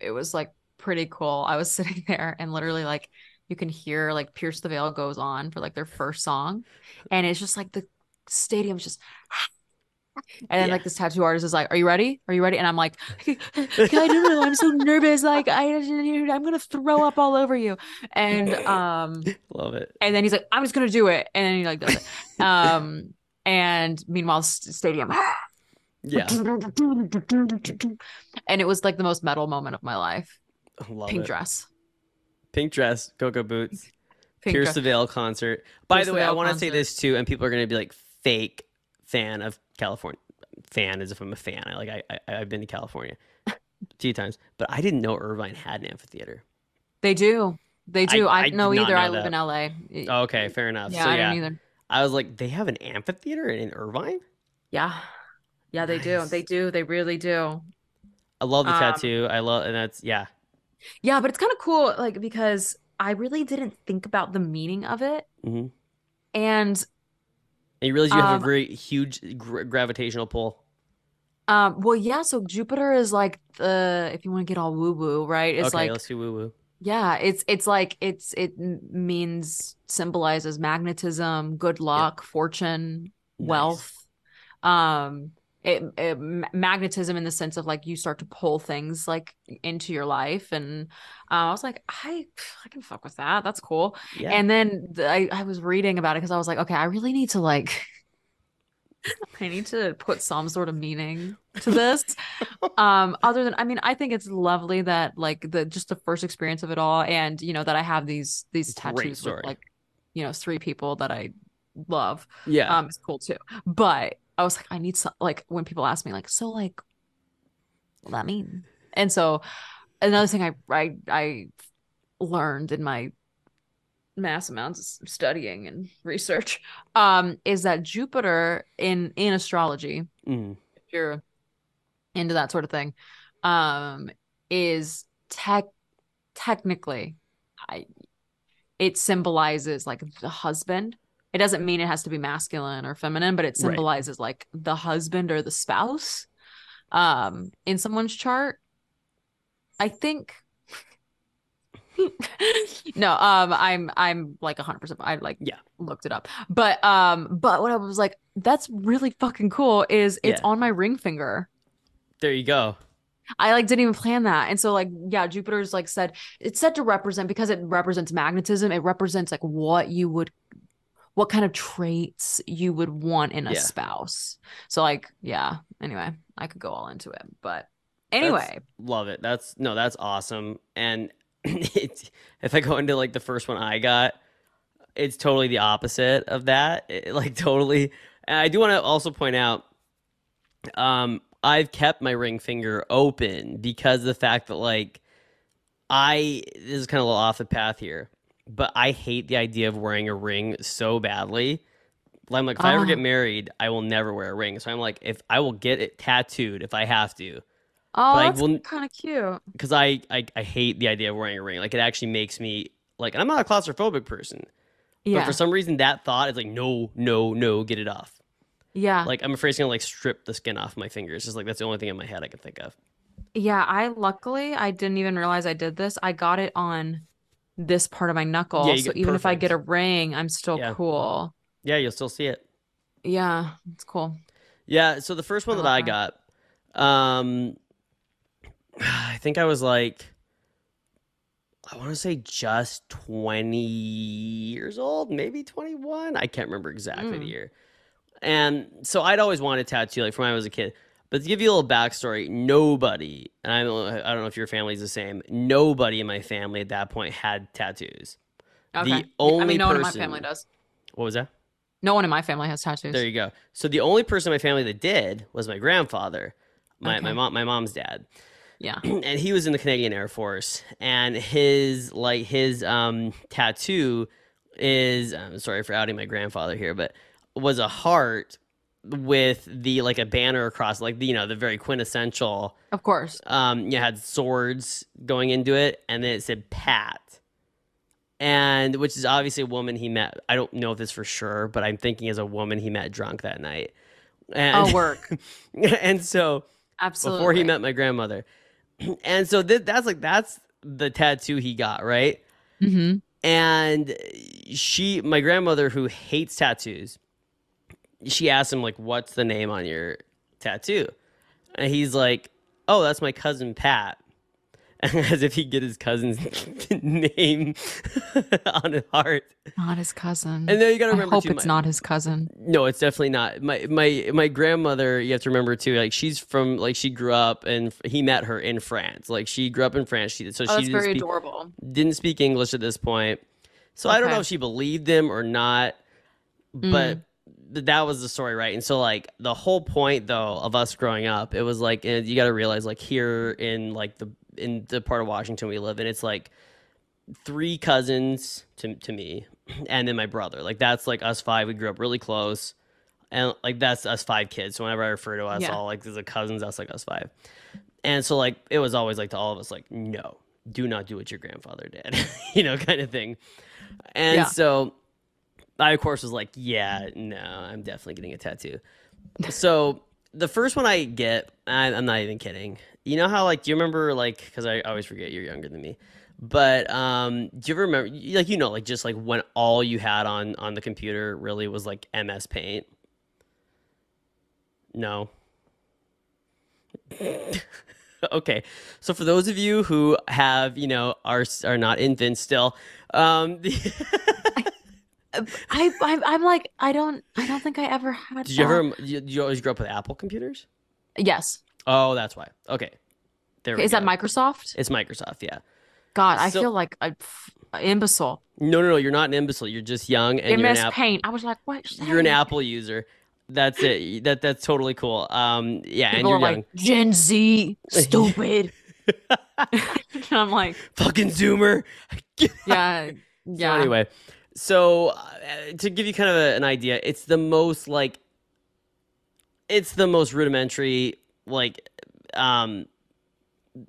it was like pretty cool. I was sitting there and literally like you can hear like Pierce the Veil goes on for like their first song, and it's just like the stadium's just. And then Yeah. like this tattoo artist is like, "Are you ready? Are you ready?" And I'm like, "I don't know. I'm so nervous. Like I, I'm gonna throw up all over you." And um, Love it. and then he's like, "I'm just gonna do it," and then he like does it. Um, and meanwhile, s- stadium, Yeah. and it was like the most metal moment of my life. Love Pink it. dress, Pink dress, Cocoa boots, pink Pierce dress. the Veil concert. By Pierce the the way, I want to say this too, and people are going to be like fake fan of California. Fan as if I'm a fan. I like I, I I've been to California a few times, but I didn't know Irvine had an amphitheater. They do, they do. I, I did know either. know I live that. in LA. Oh, okay, fair enough. Yeah, so I yeah, don't either. I was like, they have an amphitheater in Irvine. Yeah, yeah, they do. They do. They really do. I love the Um, tattoo. I love, and that's yeah. Yeah, but it's kind of cool, like because I really didn't think about the meaning of it, hmm and And you realize you have Um, a very huge gra- gravitational pull. um, well, yeah. So Jupiter is like the if you want to get all woo woo, right? It's okay, like let's do woo woo. Yeah, it's it's like it's it means symbolizes magnetism, good luck, fortune, wealth. Um it, it magnetism in the sense of like you start to pull things like into your life and uh, I was like I I can fuck with that. That's cool. Yeah. And then the, I I was reading about it cuz I was like okay, I really need to like I need to put some sort of meaning to this um other than i mean i think it's lovely that like the just the first experience of it all and you know that i have these these tattoos with like you know three people that i love yeah. um it's cool too but i was like i need some like when people ask me like so like what that mean and so another thing i i i learned in my mass amounts of studying and research um is that jupiter in in astrology Mhm. if you're into that sort of thing, um, is tech technically, I it symbolizes like the husband. It doesn't mean it has to be masculine or feminine, but it Right. symbolizes like the husband or the spouse, um, in someone's chart. I think. no, um, I'm I'm like hundred percent. I like Yeah. looked it up, but um, but what I was like, that's really fucking cool. Is it's Yeah. on my ring finger. There you go. I like didn't even plan that. And so like yeah, Jupiter's like said it's said to represent because it represents magnetism, it represents like what you would what kind of traits you would want in a Yeah. spouse. So like yeah, anyway, I could go all into it. But anyway, Love it. That's no, that's awesome. And it's, if I go into like the first one I got, it's totally the opposite of that. It- like totally. And I do want to also point out, um, I've kept my ring finger open because of the fact that like I this is kind of a little off the path here, but I hate the idea of wearing a ring so badly. I'm like, if I ever get oh. married, I will never wear a ring. So I'm like, if I will get it tattooed if I have to, oh, I that's kind of cute. because I, I I hate the idea of wearing a ring. Like it actually makes me like, and I'm not a claustrophobic person, Yeah. but for some reason that thought is like, no, no, no, get it off. yeah. Like I'm afraid it's gonna like strip the skin off my fingers. Just like that's the only thing in my head I can think of. Yeah, I luckily I didn't even realize I did this. I got it on this part of my knuckle. you so even if I get a ring, I'm still Yeah. cool. Yeah, you'll still see it. Yeah, it's cool. Yeah. So the first one I that I got, um, I think I was like, I want to say just 20 years old, maybe 21. I can't remember exactly the Mm. year. And so I'd always wanted a tattoo, like from when I was a kid. But to give you a little backstory, nobody, and I don't, I don't know if your family's the same, nobody in my family at that point had tattoos. Okay. The Yeah, I only mean, no one in my family does. What was that? No one in my family has tattoos. There you go. So the only person in my family that did was my grandfather, my, my mom, my mom's dad. Yeah. and he was in the Canadian Air Force, and his like his um tattoo is I'm sorry for outing my grandfather here, but was a heart with the like a banner across, like the, you know the very quintessential. Of course. Um, you had swords going into it, and then it said Pat, and which is obviously a woman he met. I don't know if this for sure, but I'm thinking as a woman he met drunk that night. And, Oh, work. and so Absolutely. before he met my grandmother, and so th- that's like that's the tattoo he got right. hmm And she, my grandmother, who hates tattoos, she asked him like, "What's the name on your tattoo?" And he's like, "Oh, that's my cousin Pat." As if he'd get his cousin's name on his heart. Not his cousin. And then you gotta remember. I hope too, it's my- not his cousin. No, it's definitely not. My my my grandmother, you have to remember too. Like she's from like she grew up and he met her in France. Like she grew up in France. She so Oh, she didn't very speak, adorable. didn't speak English at this point. So I don't know if she believed him or not, but Mm. Th- that was the story, right? And so like the whole point though of us growing up, it was like and you got to realize like here in like the in the part of Washington we live in, it's like three cousins to to me, and then my brother. Like that's like us five. We grew up really close, and like that's us five kids. So whenever I refer to us Yeah. all like as a cousins, that's like us five. And so like it was always like to all of us like no, do not do what your grandfather did, you know, kind of thing. And Yeah. so I of course was like, yeah, no, I'm definitely getting a tattoo. so the first one I get, I, I'm not even kidding. You know how like do you remember like because I always forget you're younger than me, but um, do you ever remember like you know like just like when all you had on on the computer really was like MS Paint? No. okay, so for those of you who have you know are are not infants still, um, I, I I'm like I don't I don't think I ever had. did you that. ever you, you always grow up with Apple computers? Yes. Oh, that's why. Okay, there we Is go. that Microsoft? It's Microsoft, yeah. God, I feel like a pff, imbecile. No, no, no. You're not an imbecile. You're just young and you're an, MS Paint. I was like, what? you're an Apple user. That's it. That that's totally cool. Um, yeah, and you're young. like Gen Z, stupid. and I'm like, Fucking Zoomer. yeah, So yeah. anyway, so uh, to give you kind of a, an idea, it's the most like, it's the most rudimentary like, um,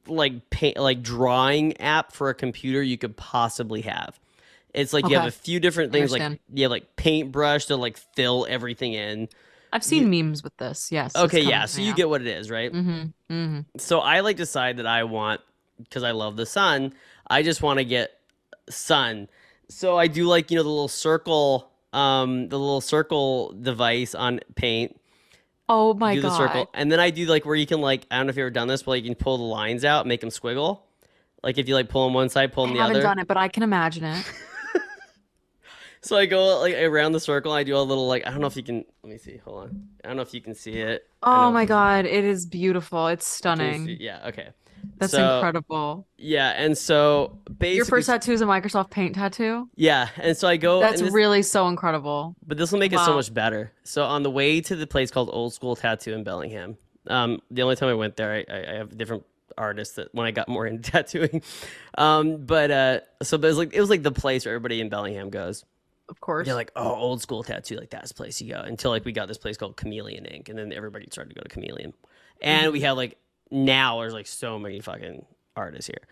like paint like drawing app for a computer you could possibly have. It's like you have a few different things like you have like paintbrush to like fill everything in. I've seen memes with this. Yes. Okay, yeah. So you get what it is, right? Mm-hmm. Mm-hmm. So I like decide that I want because I love the sun. I just want to get sun. So I do like you know the little circle, um, the little circle device on Paint. Oh my do god. the circle, and then I do like where you can like I don't know if you have ever done this, but like, you can pull the lines out, make them squiggle. Like if you like pull them one side, pull I them the other. I haven't done it, but I can imagine it. So I go like around the circle. I do a little like I don't know if you can. Let me see. Hold on. I don't know if you can see it. Oh my god, it is beautiful. It's stunning. Yeah. Okay. That's So, incredible. Yeah, and so basically, Your first tattoo is a Microsoft Paint tattoo. yeah, and so I go. That's this- really so incredible. But this will make it so much better. So on the way to the place called Old School Tattoo in Bellingham, um, the only time I went there, I, I, I have different artists that when I got more into tattooing. Um, but uh, so but it was like it was like the place where everybody in Bellingham goes. Of course. They're like, oh, old school tattoo, like that's the place you go. Until like we got this place called Chameleon Ink, and then everybody started to go to Chameleon. And we had like now there's like so many fucking artists here.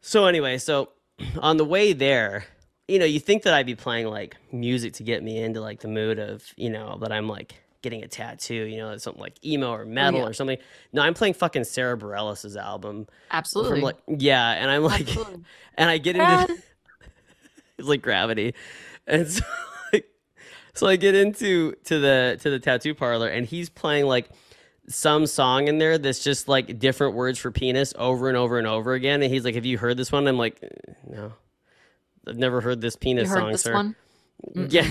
So anyway, so on the way there, you know, you think that I'd be playing like music to get me into like the mood of, you know, that I'm like getting a tattoo, you know, something like emo or oh, metal yeah. or something. No, I'm playing fucking Sara Bareilles' album. Absolutely. From like yeah, and I'm like Absolutely. and I get into ah. it's like gravity and so like, so i get into to the to the tattoo parlor and he's playing like some song in there that's just like different words for penis over and over and over again and he's like have you heard this one? I'm like "Uh, no. I've never heard this you penis heard song this sir. one? yeah.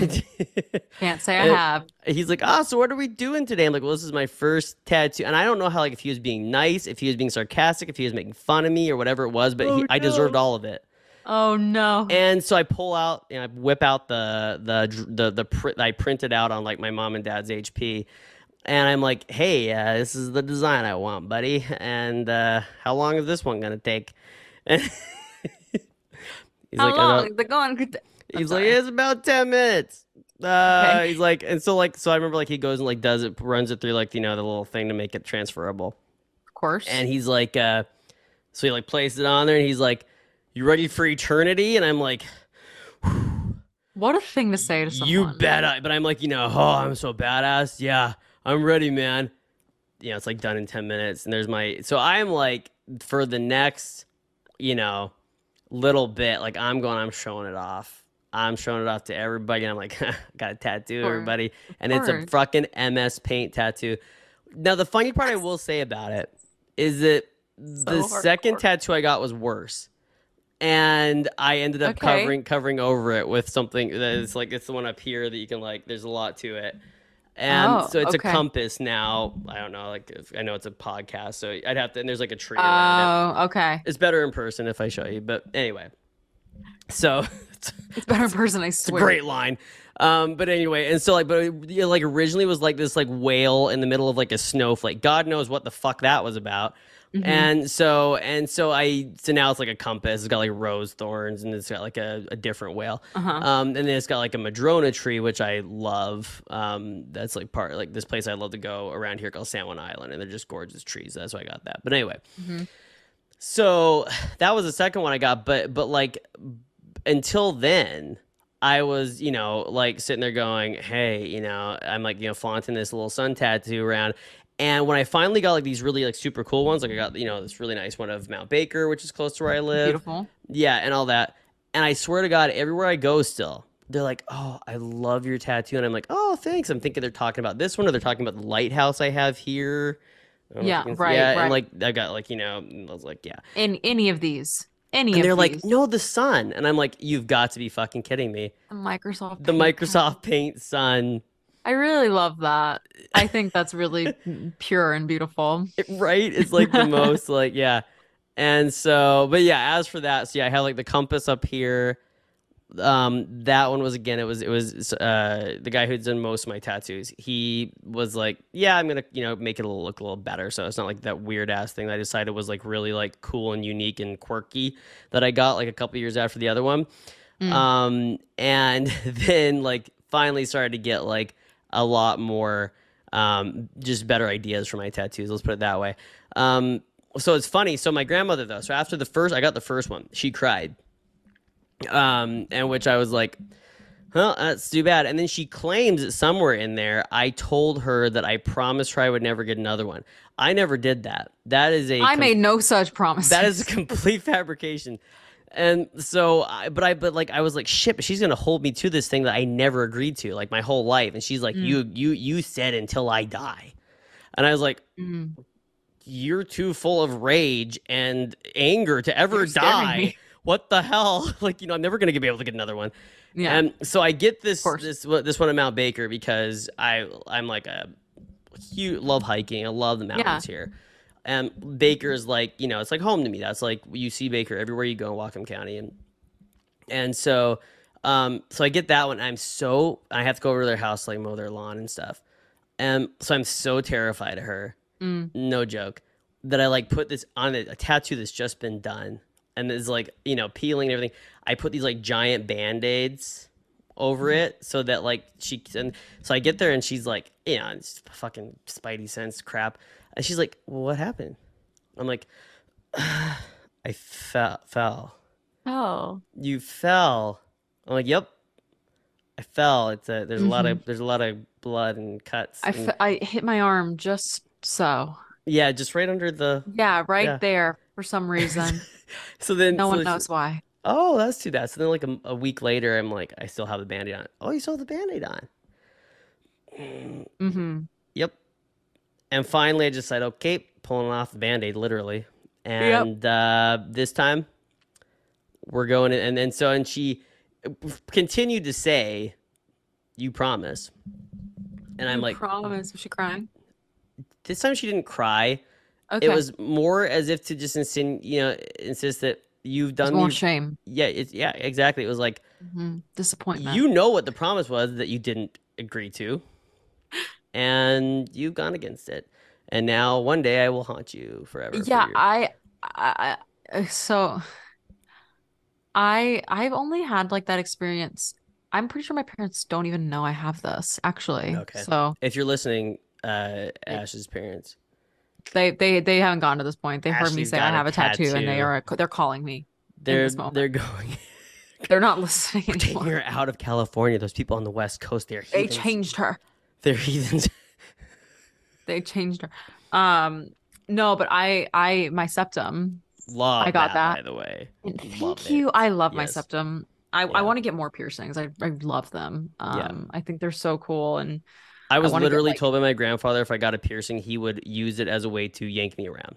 Can't say I have. he's like ah so what are we doing today? I'm like well this is my first tattoo. And i don't know how like if he was being nice if he was being sarcastic if he was making fun of me or whatever it was but he, Oh, i deserved all of it. Oh no. and so I pull out and I whip out the the the the print I printed out on like my mom and dad's HP, and I'm like, "Hey, uh, this is the design I want, buddy. And uh, how long is this one gonna take?" He's How like, long? don't-" The going He's like, "It's about ten minutes." Uh, Okay. He's like, and so like, so I remember like he goes and like does it, runs it through like you know the little thing to make it transferable. Of course. And he's like, uh, so he like placed it on there and he's like, You ready for eternity? And I'm like, What a thing to say to someone. You bet I, but I'm like, you know, oh, I'm so badass. Yeah, I'm ready, man. You know, it's like done in 10 minutes. And there's my, so I'm like, for the next, you know, little bit, like I'm going, I'm showing it off. I'm showing it off to everybody. And I'm like, got a tattoo, everybody. And it's a fucking MS Paint tattoo. Now, the funny part I will say about it is that the So second tattoo I got was worse. And I ended up Okay. covering covering over it with something that is like it's the one up here that you can like. There's a lot to it, and Oh, so it's okay. a compass now. I don't know, like if, I know it's a podcast, so I'd have to. And there's like a tree around it. Oh, okay. It's better in person if I show you, but anyway. So it's, better in person, I it's a swear. great line. Um, but anyway, and so like, but it, know, like originally was like this like whale in the middle of like a snowflake. God knows what the fuck that was about. Mhm. And so and so I so now it's like a compass. It's got like rose thorns and it's got like a, a different whale. Uh-huh. Um, and then it's got like a madrona tree, which I love. Um, that's like part like this place I love to go around here called San Juan Island, and they're just gorgeous trees. That's why I got that. But anyway, Mhm. so that was the second one I got. But but like until then. I was, you know, like sitting there going, "Hey, you know, I'm like, you know, flaunting this little sun tattoo around." And when I finally got like these really like super cool ones, like I got, you know, this really nice one of Mount Baker, which is close to where I live. Beautiful. Yeah, and all that. And I swear to God, everywhere I go still, they're like, "Oh, I love your tattoo." And I'm like, "Oh, thanks." I'm thinking they're talking about this one or they're talking about the lighthouse I have here. I don't know if Yeah, you right, Yeah, right. and like I got like, you know, I was like, "Yeah." In any of these. Any And they're like, "No, the sun." And I'm like, "You've got to be fucking kidding me." The Microsoft. The Paint Microsoft Paint sun. I really love that. I think that's really pure and beautiful. Right? It's like the most like yeah. And so, but yeah, as for that, so yeah, I had like the compass up here. Um, that one was again, it was it was uh the guy who's done most of my tattoos. He was like, yeah, I'm gonna you know make it look a little better. So it's not like that weird ass thing that I decided was like really like cool and unique and quirky that I got like a couple years after the other one. Mm. Um, and then like finally started to get like a lot more um just better ideas for my tattoos. Let's put it that way. Um, so it's funny. So my grandmother though, so after the first, I got the first one. She cried, um, and which I was like, "Well, that's too bad." And then she claims that somewhere in there, I told her that I promised her I would never get another one. I never did that. That is a I com- made no such promise. that is a complete fabrication. And so, I, but I, but like, I was like, shit, but she's gonna hold me to this thing that I never agreed to, like my whole life. And she's like, Mm. you, you, you said until I die. And I was like, Mm. you're too full of rage and anger to ever You're die. What the hell? Like, you know, I'm never gonna be able to get another one. Yeah. And so I get this this this one at Mount Baker because I I'm like a huge love hiking. I love the mountains here. And Baker is like you know it's like home to me. That's like you see Baker everywhere you go in Whatcom County, and and so um so I get that one. I'm so I have to go over to their house like mow their lawn and stuff, and so I'm so terrified of her. Mm. No joke. That I like put this on a, a tattoo that's just been done, and it's like you know peeling and everything. I put these like giant band aids over it so that like she and so I get there and she's like, yeah, it's fucking spidey sense crap, and she's like, well, what happened? I'm like, I fell, fell. Oh. You fell. I'm like, yep, I fell. It's a there's a lot of there's a lot of blood and cuts. Mm-hmm. I, and- f- I hit my arm just so. yeah, just right under the. Yeah, right Yeah. there for some reason. So then No so one knows why. Oh, that's too bad. So then, like a, a week later, I'm like, I still have the band-aid on. Oh, you still have the band-aid on. Mm-hmm. Yep. And finally, I just said, okay, pulling off the band-aid, literally. And uh, this time, we're going. And then so, and she continued to say, "You promise." And I'm like, promise. Was she crying? this time she didn't cry. Okay. It was more as if to just insist, you know, insist that you've done. more your- shame. yeah, it's yeah, exactly. It was like. hmm Disappointment. You know what the promise was that you didn't agree to, and you've gone against it. And now one day I will haunt you forever. for yeah your- I, I I- so i i've only had like that experience i'm pretty sure my parents don't even know i have this actually Okay. so if you're listening, uh, Ash's parents, they they they haven't gotten to this point they heard me say I have a tattoo, and they tattoo. are they're calling me they're they're going They're not listening We're taking her out of California. Those people on the West Coast, they're They heathens. changed her. They're heathens. They changed her. Um, no, but I, I, my septum. Love I got that, that. by the way. and Love Thank it. you. I love my septum. I, Yeah. I want to get more piercings. I, I love them. Um, Yeah. I think they're so cool. And I was wanna get, literally like- told by my grandfather if I got a piercing, he would use it as a way to yank me around.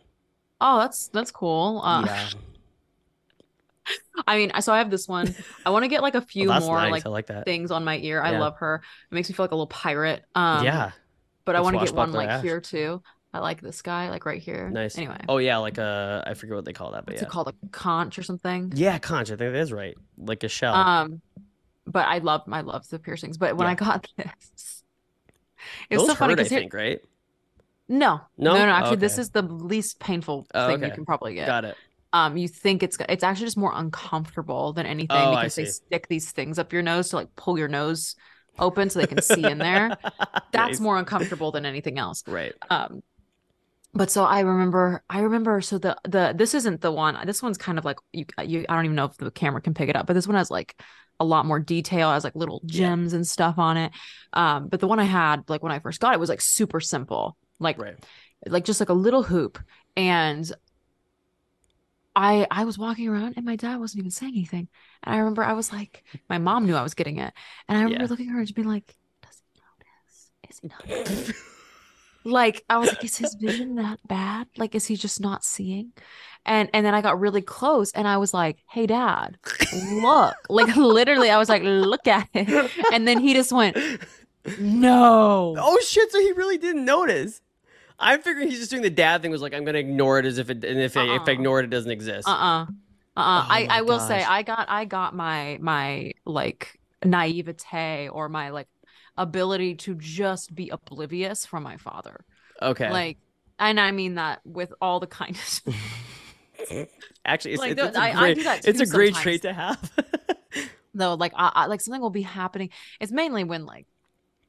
oh, that's that's cool. Uh, yeah, I mean, so I have this one. I want to get like a few well, more nice. like like that. things on my ear. I love her. It makes me feel like a little pirate. Um, yeah, but I want to get one like here too. I like this guy, like right here. nice. Anyway, Oh yeah, like a I forget what they call that, but what's yeah, it called? A conch or something. yeah, conch. I think that is right. Like a shell. Um, but I love I love the piercings. But when Yeah. I got this, it was Those so funny I think, right? no, No? no, no. Actually, this is the least painful Oh, thing you can probably get. Got it. Um, you think it's it's actually just more uncomfortable than anything Oh, because they stick these things up your nose to like pull your nose open so they can see in there. That's Nice. more uncomfortable than anything else. right. Um, but so I remember, I remember. So the the this isn't the one. This one's kind of like you. You I don't even know if the camera can pick it up, but this one has like a lot more detail. Has like little Yeah. gems and stuff on it. Um, but the one I had, like when I first got it, was like super simple, like Right. like just like a little hoop. And I I was walking around, and my dad wasn't even saying anything. And I remember I was like, my mom knew I was getting it, and I remember Yeah. looking at her and just being like, does he notice? Is he not? like I was like, is his vision that bad? Like, is he just not seeing? And and then I got really close and I was like, hey dad, look. Like literally, I was like, look at it. And then he just went, No. Oh shit! So he really didn't notice. I'm figuring he's just doing the dad thing. Was like, I'm gonna ignore it as if it, and if I, if I Uh-uh. ignore it, it doesn't exist. Uh-uh. Uh-uh. I, Oh I my will say. I got I got my my like naivete or my like ability to just be oblivious from my father. Okay. Like and I mean that with all the kindness. Actually, it's, like, it's, it's a I- I great, do that it's a great sometimes. trait to have. though like I, I like something will be happening it's mainly when like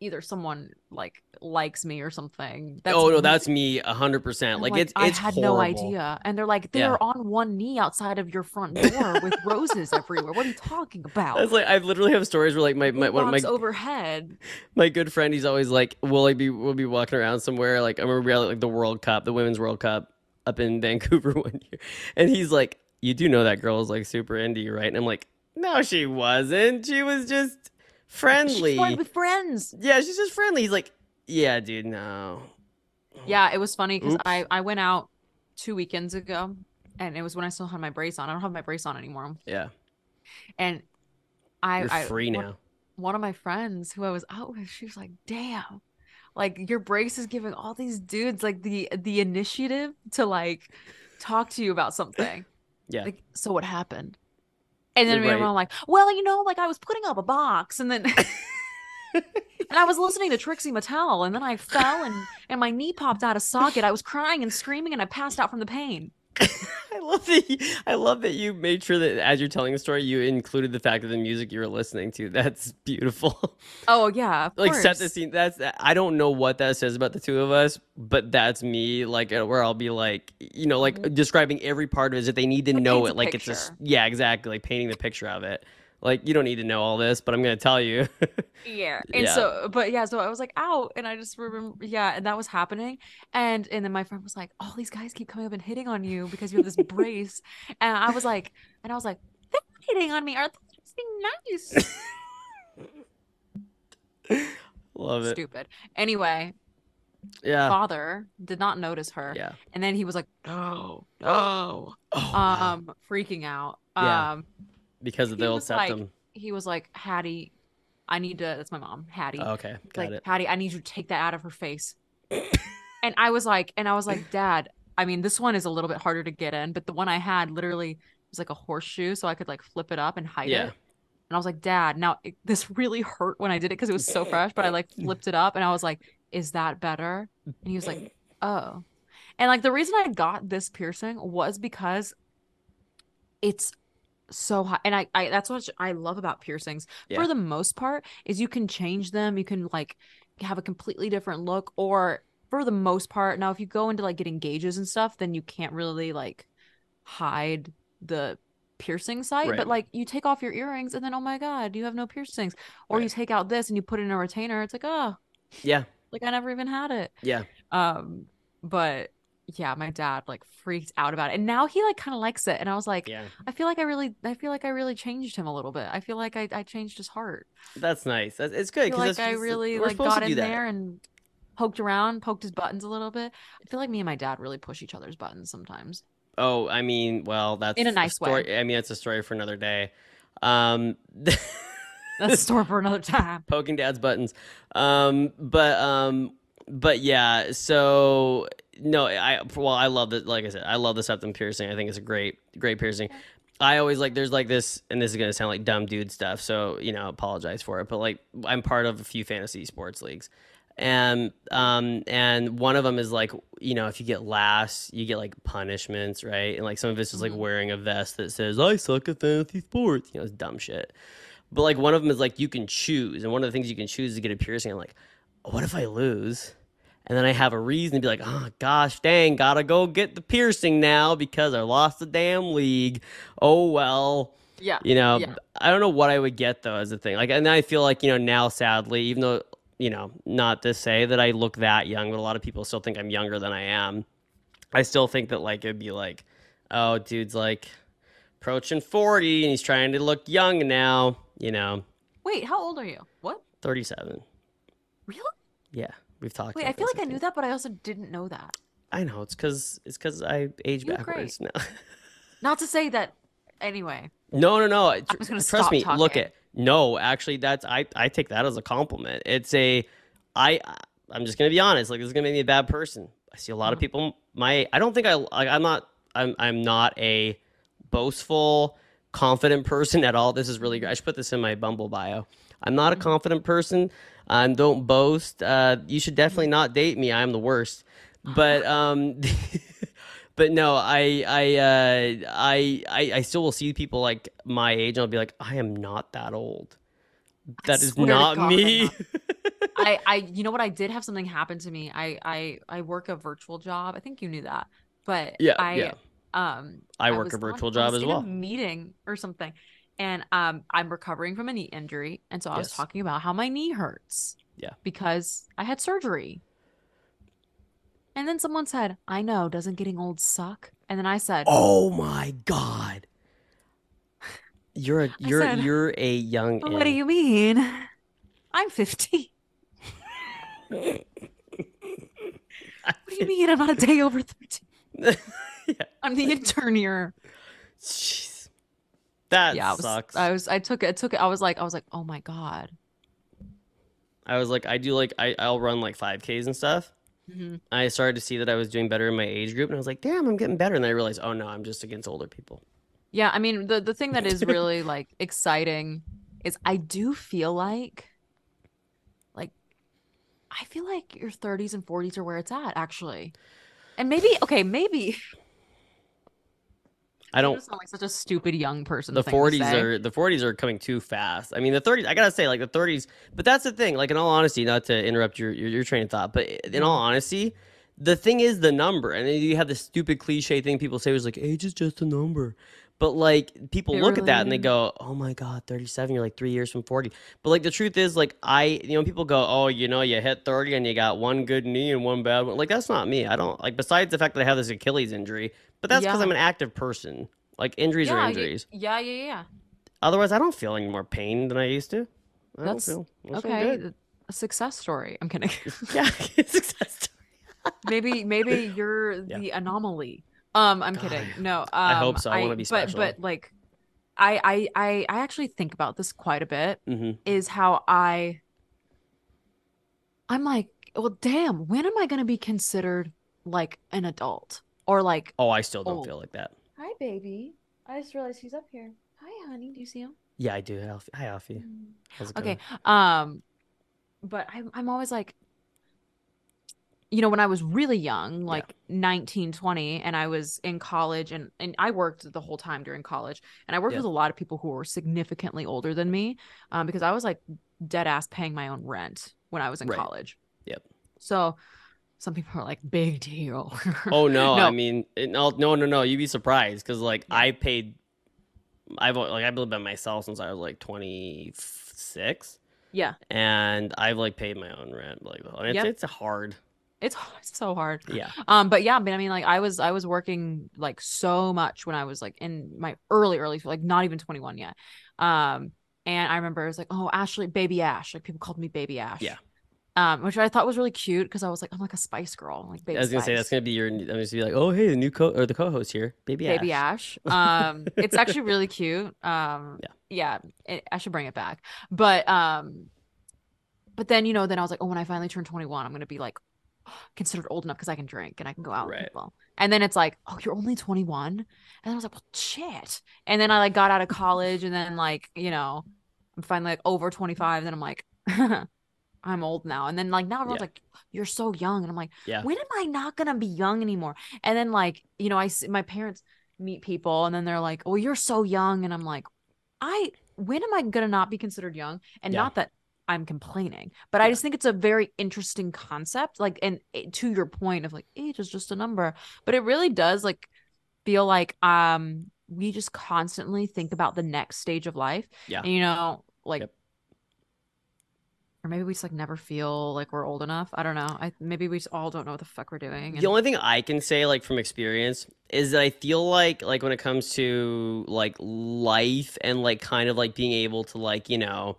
either someone like likes me or something oh no, that's me hundred percent. Like, it's I it's had horrible. no idea. And they're like they're on one knee outside of your front door with roses everywhere. What are you talking about? That's like I literally have stories where like my my one of my overhead? my good friend he's always like will I be will be walking around somewhere like I remember we had like the World Cup the Women's World Cup up in Vancouver one year. And he's like you do know that girl is like super you right? And I'm like no she wasn't. She was just friendly. She's with friends. Yeah she's just friendly. He's like yeah dude no. Yeah it was funny because I I went out two weekends ago and it was when I still had my brace on. I don't have my brace on anymore. Yeah. And I you're I free one- now. one of my friends who I was out with, she was like, "Damn, like your brace is giving all these dudes like the the initiative to like talk to you about something." yeah. Like, so what happened? And then we were right. all like, "Well, you know, like I was putting up a box, and then." And I was listening to Trixie Mattel, and then I fell and and my knee popped out of socket. I was crying and screaming, and I passed out from the pain. I love that. You, I love that you made sure that as you're telling the story, you included the fact of the music you were listening to. That's beautiful. Oh yeah, like set the scene. That's I don't know what that says about the two of us, but that's me. Like where I'll be like, you know, like describing every part of it if they need to It know it. Like it's just yeah, exactly. Like painting the picture of it. Like you don't need to know all this, but I'm gonna tell you. Yeah. And Yeah. so but yeah, so I was like out and I just remember yeah, and that was happening. And and then my friend was like, All these guys keep coming up and hitting on you because you have this brace. And I was like and I was like, They're hitting on me. Are they just being nice? love it. Stupid. Anyway, Yeah. father did not notice her. Yeah. And then he was like, No, no. Oh, wow. Um, freaking out. Yeah. Um, because of the he old was like- septum. he was like, Hattie, I need to that's my mom, Hattie. Oh, okay, got like it. Patty, I need you to take that out of her face. and I was like, and I was like, Dad, I mean, this one is a little bit harder to get in, but the one I had literally was like a horseshoe, so I could like flip it up and hide Yeah. it. And I was like, Dad, now it, this really hurt when I did it because it was so fresh, but I like flipped it up and I was like, Is that better? And he was like, Oh. And like the reason I got this piercing was because it's so hot and I, I that's what I love about piercings Yeah. for the most part is you can change them you can like have a completely different look or for the most part now if you go into like getting gauges and stuff then you can't really like hide the piercing site, Right. but like you take off your earrings and then oh my god, you have no piercings. Or you take out this and you put it in a retainer. It's like, oh, Yeah, like I never even had it. yeah. Um, but yeah, my dad like freaked out about it. And now he like kind of likes it. And I was like, Yeah, I feel like I really I feel like I really changed him a little bit. I feel like I, I changed his heart. that's nice. That's, it's I good feel because like I really like got in that. there and poked around, poked his buttons a little bit. I feel like me and my dad really push each other's buttons sometimes. Oh, I mean, well, that's in a nice way. story. I mean, it's a story for another day. Um, That's a story for another time. poking dad's buttons. Um, but um, but yeah. So no, I well, I love it. Like I said, I love the septum piercing. I think it's a great, great piercing. I always like there's like this, and this is gonna sound like dumb dude stuff. So you know, apologize for it. But like, I'm part of a few fantasy sports leagues. And um and one of them is like you know if you get last you get like punishments right and like some of it's just like Mhm. wearing a vest that says I suck at fantasy sports you know it's dumb shit but like one of them is like you can choose, and one of the things you can choose is to get a piercing. I'm like, what if I lose? And then I have a reason to be like, oh gosh, dang, gotta go get the piercing now because I lost the damn league. Oh well, Yeah. you know. Yeah. I don't know what I would get though as a thing. Like, and I feel like you know now, sadly, even though you know, not to say that I look that young, but a lot of people still think I'm younger than I am. I still think that like it'd be like, oh, dude's like approaching 40 and he's trying to look young now, you know, Wait, how old are you? What? 37. Yeah, we've talked. Wait, I feel like I knew that, but I also didn't know that. I know it's because it's because I age You look great. backwards now. Not to say that anyway. no, no, no. Tr- just gonna trust stop me. Look at no. Actually, that's I. I take that as a compliment. It's a. I. I'm just gonna be honest. Like this is gonna make me a bad person. I see a lot of Mhm. people. My. I don't think I. Like, I'm not. I'm. I'm not a boastful, confident person at all. This is really. good. I should put this in my Bumble bio. I'm not a Mhm. confident person. I don't boast. Uh, you should definitely not date me. I'm the worst. But um, but no, I I uh, I I I still will see people like my age, and I'll be like, I am not that old. I That is not God, me. I, I, you know what? I did have something happen to me. I, I, I work a virtual job. I think you knew that, but Yeah, I, yeah. um, I work was a on- virtual I job as in a well. meeting or something, and um, I'm recovering from a knee injury, and so I was talking about how my knee hurts. Yeah. Because I had surgery. And then someone said, "I know, doesn't getting old suck?" And then I said, Oh my god. You're a you're said, you're a young. "Well, "What do you mean? I'm 50. What do you mean? I'm not a day over 13. yeah. I'm the intern here." Jeez. That yeah, I was, sucks. I was, I took it, I took it. I was like, I was like, oh my god. I was like, I do like I I'll run like 5Ks and stuff. Mhm. I started to see that I was doing better in my age group, and I was like, damn, I'm getting better. And then I realized, oh no, I'm just against older people. Yeah, I mean, the the thing that is really like exciting is I do feel like, like, I feel like your 30s and 40s are where it's at actually, and maybe okay, maybe I don't. sound like such a stupid young person. the 40s are the 40s are coming too fast. I mean, the 30s. I gotta say, like the 30s. But that's the thing. Like in all honesty, not to interrupt your your, your train of thought, but in all mm-hmm. honesty, the thing is the number. And then you have this stupid cliche thing people say was like age is just a number. But like people It look at that and they go, "Oh my god, 37, you're like 3 years from 40." But like the truth is like I, you know, people go, "Oh, you know, you hit 30 and you got one good knee and one bad one." Like that's not me. I don't like besides the fact that I have this Achilles injury, but that's cuz Yeah. I'm an active person. Like injuries yeah, are injuries. yeah, yeah, yeah. Otherwise, I don't feel any more pain than I used to. I That's- don't feel. I Okay, a success story. I'm kidding. Yeah, success story. maybe maybe you're Yeah. the anomaly. Um, I'm God, kidding. No, um, I hope so. I wanna be But special. but like, I I I I actually think about this quite a bit. hmm Is how I. I'm like, well, damn. When am I gonna be considered like an adult or like? Oh, I still don't Oh. feel like that. Hi, baby. I just realized he's up here. Hi, honey. Do you see him? Yeah, I do. Alfie. Hi, Alfie. How's it Okay. going? Um, but I'm I'm always like, you know, when I was really young, like 19, 20, and I was in college and and I worked the whole time during college, and I worked Yeah. with a lot of people who were significantly older than me, um, because I was like dead ass paying my own rent when I was in Right. college. Yep. So some people are like, big deal. Oh no, No. I mean, it, no, no, no, no. You'd be surprised because like. I paid I've like I've lived by myself since I was like 26, Yeah. and I've like paid my own rent. Like it's Yep. it's hard. It's, it's so hard. Yeah. Um, but yeah, but I mean, like I was I was working like so much when I was like in my early early like not even 21 yet. Um, and I remember it was like, oh, Ashley, baby Ash, like people called me baby Ash. Yeah. Um, which I thought was really cute because I was like, I'm like a Spice Girl, like baby. I was gonna say that's gonna be your. I'm just gonna be like, oh hey, the new co or the co-host here, baby. baby Ash. Ash. Um, it's actually really cute. Um, Yeah. yeah, it, I should bring it back. But um, but then you know, then I was like, oh, when I finally turn 21, I'm gonna be like considered old enough because I can drink and I can go out with Right. people. And then it's like, oh, you're only 21, and I was like, well, shit. And then I like got out of college, and then like you know, I'm finally like over 25. and Then I'm like. I'm old now. And then like now everyone's Yeah. like, you're so young. And I'm like, Yeah. when am I not gonna be young anymore? And then like, you know, I see my parents meet people and then they're like, Oh, you're so young. And I'm like, I when am I gonna not be considered young? And Yeah. not that I'm complaining, but I just think it's a very interesting concept. Like, and it- to your point of like age is just a number, but it really does like feel like um we just constantly think about the next stage of life. Yeah. And, you know, like Yep. Or maybe we just like never feel like we're old enough. I don't know. I maybe we just all don't know what the fuck we're doing. The only thing I can say, like from experience, is that I feel like, like when it comes to like life and like kind of like being able to like you know,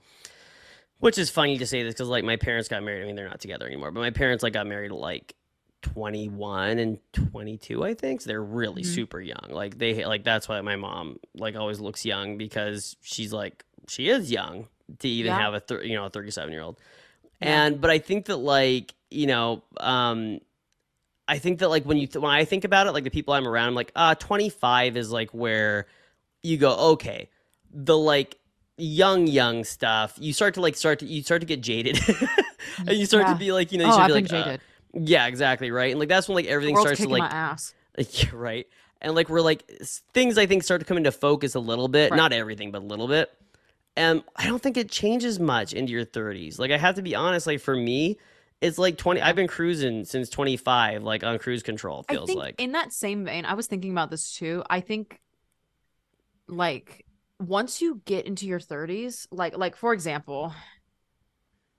which is funny to say this because like my parents got married. I mean, they're not together anymore, but my parents like got married like 21 and 22, I think. So they're really Mhm. super young. Like they like that's why my mom like always looks young because she's like she is young to even Yeah. have a thir- you know a 37 year old. Yeah. And but I think that like you know um I think that like when you th- when I think about it, like the people I'm around, I'm like, ah, 25 is like where you go, okay, the like young young stuff. You start to like start to you start to get jaded, and you start Yeah. to be like, you know, you oh, should I've be like, uh, jaded. yeah, exactly, right, and like that's when like everything starts to like, my ass. right, and like we're like things I think start to come into focus a little bit, Right. not everything, but a little bit. And I don't think it changes much into your 30s. Like I have to be honest, like for me, it's like 20. I've been cruising since 25, like on cruise control. Feels think like. in that same vein, I was thinking about this too. I think like once you get into your 30s, like like for example,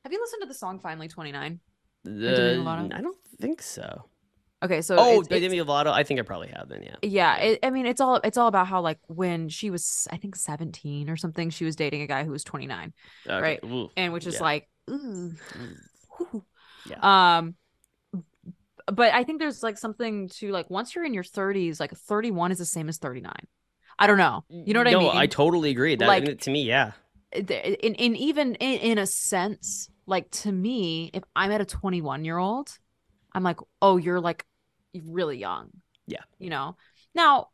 have you listened to the song Finally 29? The- I don't think so. Okay, so oh, it's, Demi Lovato. I think I probably have then. Yeah. yeah, it, I mean it's all it's all about how like when she was I think 17 or something, she was dating a guy who was 29, Okay. Right. Ooh. and which is Yeah. like ooh. Yeah. Um but I think there's like something to like once you're in your 30s, like 31 is the same as 39. I don't know. You know what no, I mean? No, I totally agree. That Like- to me, yeah. in, in even in, in a sense, like to me, if I'm at a 21 year old, I'm like, oh, you're like really young. Yeah. You know? Now,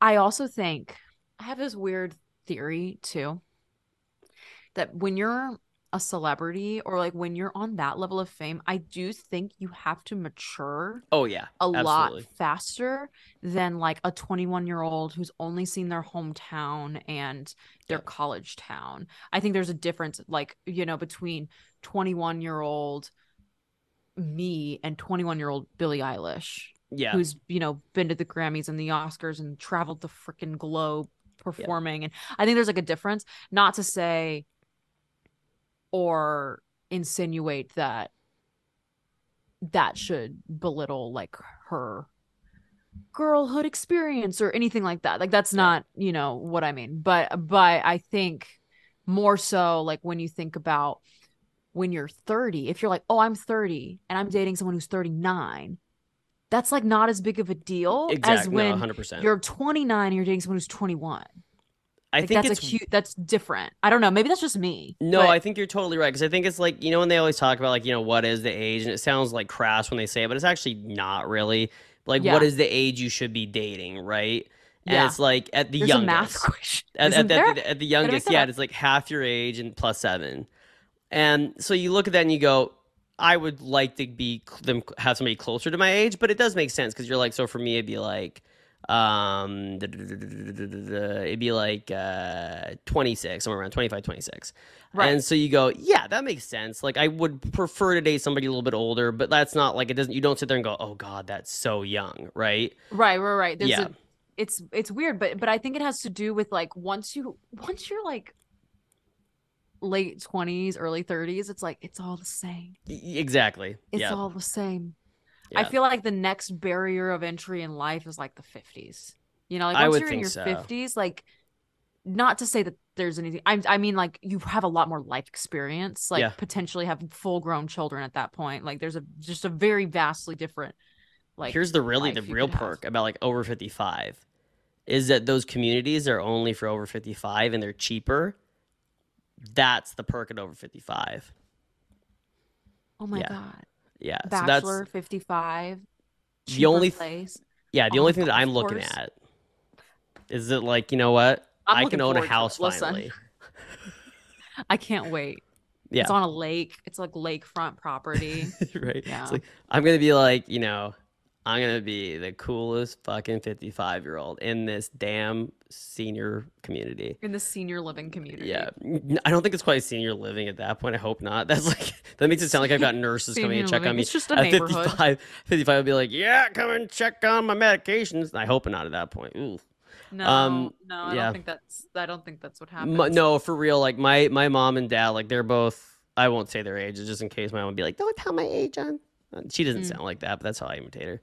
I also think I have this weird theory too that when you're a celebrity or like when you're on that level of fame, I do think you have to mature Oh yeah. a lot faster than like a 21 year old who's only seen their hometown and their Yeah. college town. I think there's a difference, like, you know, between 21 year old me and 21 year old Billie Eilish, Yeah. who's, you know, been to the Grammys and the Oscars and traveled the freaking globe performing. And I think there's like a difference, not to say or insinuate that that should belittle like her girlhood experience or anything like that like that's Yeah. not you know what i mean but but i think more so like when you think about when you're 30 if you're like oh i'm 30 and i'm dating someone who's 39 that's like not as big of a deal as when no, 100%. you're 29 and you're dating someone who's 21 I like think that's it's a cute that's different i don't know maybe that's just me No, but- I think you're totally right because I think it's like you know when they always talk about like you know what is the age and it sounds like crass when they say it, but it's actually not really like Yeah. what is the age you should be dating, right? And Yeah. it's like at the there's youngest, a math question at, Isn't at, there? at, the, at the youngest, yeah, it's like half your age and plus seven, and so you look at that and you go, I would like to be them have somebody closer to my age, but it does make sense because you're like so for me it'd be like um it'd be like uh 26 somewhere around 25 26 Right. and so you go yeah that makes sense like i would prefer to date somebody a little bit older but that's not like it doesn't you don't sit there and go oh god that's so young right right right right there's Yeah. a it's it's weird, but but I think it has to do with like once you once you're like late 20s, early 30s, it's like it's all the same. Exactly. It's yeah. all the same. yeah. I feel like the next barrier of entry in life is like the 50s. You know, like once you're in your so. 50s, like not to say that there's anything I I mean like you have a lot more life experience, like Yeah. potentially have full grown children at that point. Like there's a just a very vastly different like Here's the really the real could have. perk about like over 55 is that those communities are only for over 55 and they're cheaper. That's the perk at over 55. Oh my Yeah. god. Yeah. Bachelor so that's 55. The only place. yeah, the on only thing that I'm looking course. at is that like, you know what? I'm I can own a it. house finally. I can't wait. Yeah. It's on a lake. It's like lakefront property. right? Yeah. It's like I'm gonna be like, you know, I'm gonna be the coolest fucking 55 year old in this damn senior community. in the senior living community. Yeah, I don't think it's quite senior living at that point. I hope not. That's like that makes it sound like I've got nurses coming to check living. on me. It's just a At neighborhood. 55, 55 would be like, yeah, come and check on my medications. I hope not at that point. Ooh. No, Um, no, I yeah. don't think that's. I don't think that's what happens. M- no, for real. Like my my mom and dad, like they're both. I won't say their ages, just in case my mom would be like, "Don't tell my age on." Uh, She doesn't Mm. sound like that, but that's how I imitate her.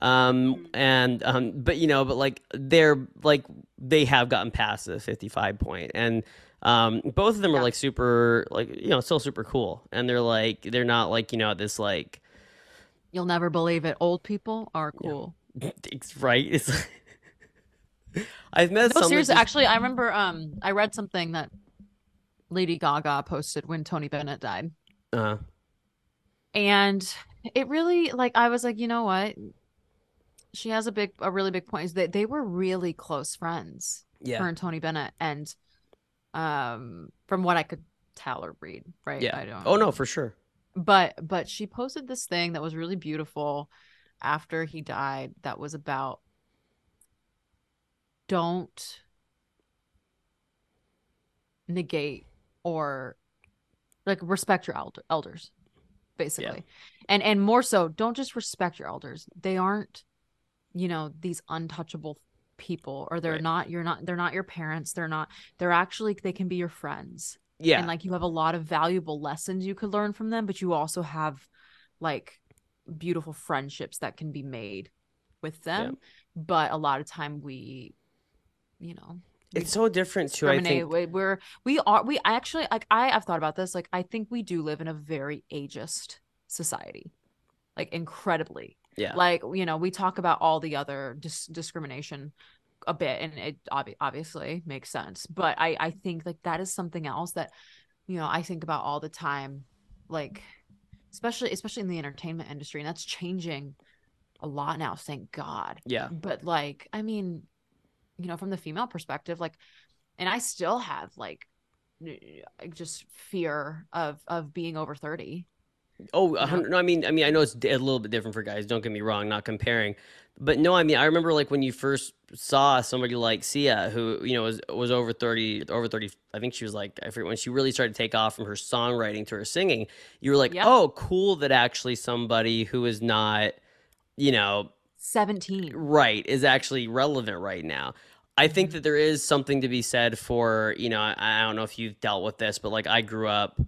Um and um, but you know, but like they're like they have gotten past the fifty-five point, and um, both of them are like super, like you know, still super cool, and they're like they're not like you know this like You'll never believe it. Old people are Yeah. cool. it's right. It's I've met No, some. seriously. just- Actually, I remember. Um, I read something that Lady Gaga posted when Tony Bennett died, Uh-huh. and it really like I was like, you know what? She has a big, a really big point. Is that they were really close friends. yeah, her and Tony Bennett, and um, from what I could tell or read, right? yeah. I don't. Oh no, for sure. But but she posted this thing that was really beautiful after he died. That was about don't negate or like respect your elder- elders basically and and more so don't just respect your elders they aren't you know these untouchable people or they're Right. not you're not they're not your parents they're not they're actually they can be your friends Yeah, and like you have a lot of valuable lessons you could learn from them but you also have like beautiful friendships that can be made with them but a lot of time we you know it's so different too. I think. We- we're we are we actually like I have thought about this like I think we do live in a very ageist society like incredibly Yeah. like you know we talk about all the other dis- discrimination a bit and it obvi- obviously makes sense but i i think like that is something else that you know i think about all the time like especially especially in the entertainment industry and that's changing a lot now thank god yeah. but like i mean you know from the female perspective like and i still have like just fear of of being over 30 Oh, a know? hundred. No, I mean, I mean, I know it's a little bit different for guys. Don't get me wrong, not comparing, but no, I mean, I remember like when you first saw somebody like Sia, who you know was was over thirty, over thirty. I think she was like I forget when she really started to take off from her songwriting to her singing. You were like, Yeah. oh, cool that actually somebody who is not, you know, 17 right is actually relevant right now. I think Mhm. that there is something to be said for, you know, I, I don't know if you've dealt with this, but like I grew up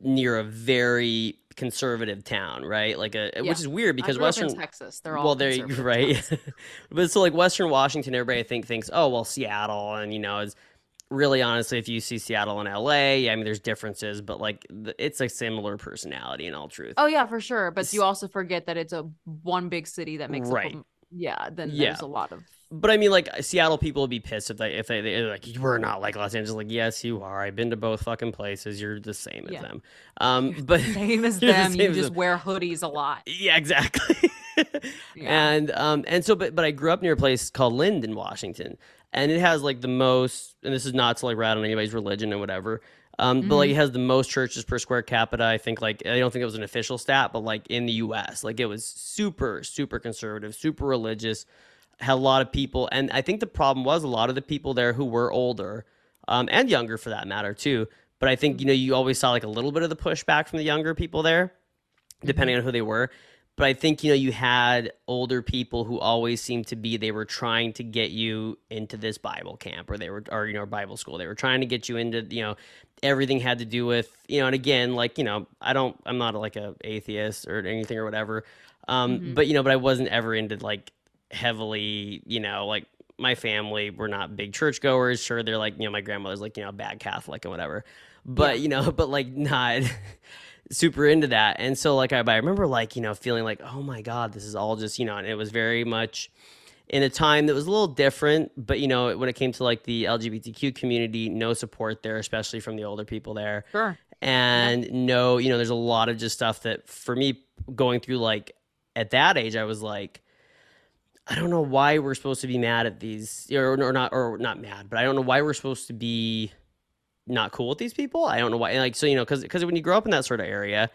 near a very conservative town, right? Like a Yeah. which is weird because I grew up Western Texas. They're all well, conservative right. but so like Western Washington, everybody I think thinks, oh well, Seattle, and you know, is really honestly, if you see Seattle and LA, yeah, I mean, there's differences, but like it's a similar personality in all truth. Oh yeah, for sure. But you also forget that it's a one big city that makes Right. Yeah, then Yeah. there's a lot of. But I mean, like Seattle people would be pissed if they if they they're like we're not like Los Angeles. Like yes, you are. I've been to both fucking places. You're the same as Yeah. them. Um, but Same as You're the them. same You just them. wear hoodies a lot. yeah, exactly. Yeah. And um and so but but I grew up near a place called Lynden, Washington, and it has like the most. And this is not to like rat on anybody's religion or whatever. Um, but like it has the most churches per square capita. I think like I don't think it was an official stat, but like in the U.S., like it was super super conservative, super religious. Had a lot of people, and I think the problem was a lot of the people there who were older, um, and younger for that matter too. But I think you know you always saw like a little bit of the pushback from the younger people there, depending on who they were. But I think you know you had older people who always seemed to be they were trying to get you into this Bible camp or they were or you know Bible school. They were trying to get you into you know everything had to do with you know and again like you know I don't I'm not like a atheist or anything or whatever. Um, Mhm. but you know but I wasn't ever into like heavily you know like my family were not big churchgoers. Sure, they're like you know my grandmother's like you know a bad Catholic and whatever, but Yeah. you know but like not super into that. And so like I, I remember like, you know, feeling like, oh my God, this is all just, you know, and it was very much in a time that was a little different, but you know, when it came to like the LGBTQ community, no support there, especially from the older people there. Sure. And no, you know, there's a lot of just stuff that for me going through like at that age, I was like, I don't know why we're supposed to be mad at these or, or not or not mad, but I don't know why we're supposed to be not cool with these people. I don't know why. Like so, you know, because because when you grow up in that sort of area,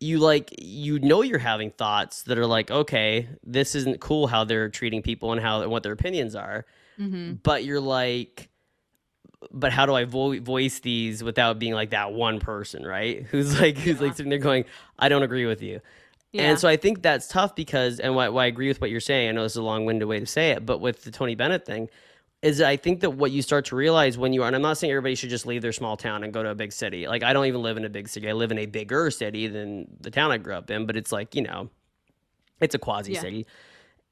you like you know you're having thoughts that are like, okay, this isn't cool how they're treating people and how and what their opinions are. hmm But you're like, but how do I vo- voice these without being like that one person, right? Who's like who's Yeah. like sitting there going, I don't agree with you. Yeah. And so I think that's tough because, and why, why I agree with what you're saying. I know this is a long-winded way to say it, but with the Tony Bennett thing, is I think that what you start to realize when you are, and I'm not saying everybody should just leave their small town and go to a big city. Like I don't even live in a big city. I live in a bigger city than the town I grew up in, but it's like you know, it's a quasi city,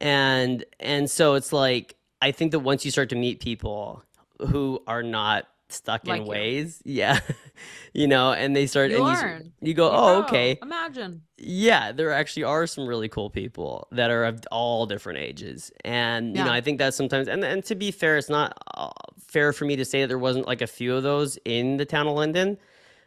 and and so it's like I think that once you start to meet people who are not stuck Like in you. ways, yeah, you know, and they start You and you, learn. you go, You oh, grow. okay, Imagine. yeah, there actually are some really cool people that are of all different ages, and you know, I think that sometimes, and and to be fair, it's not uh, fair for me to say that there wasn't like a few of those in the town of Lynden.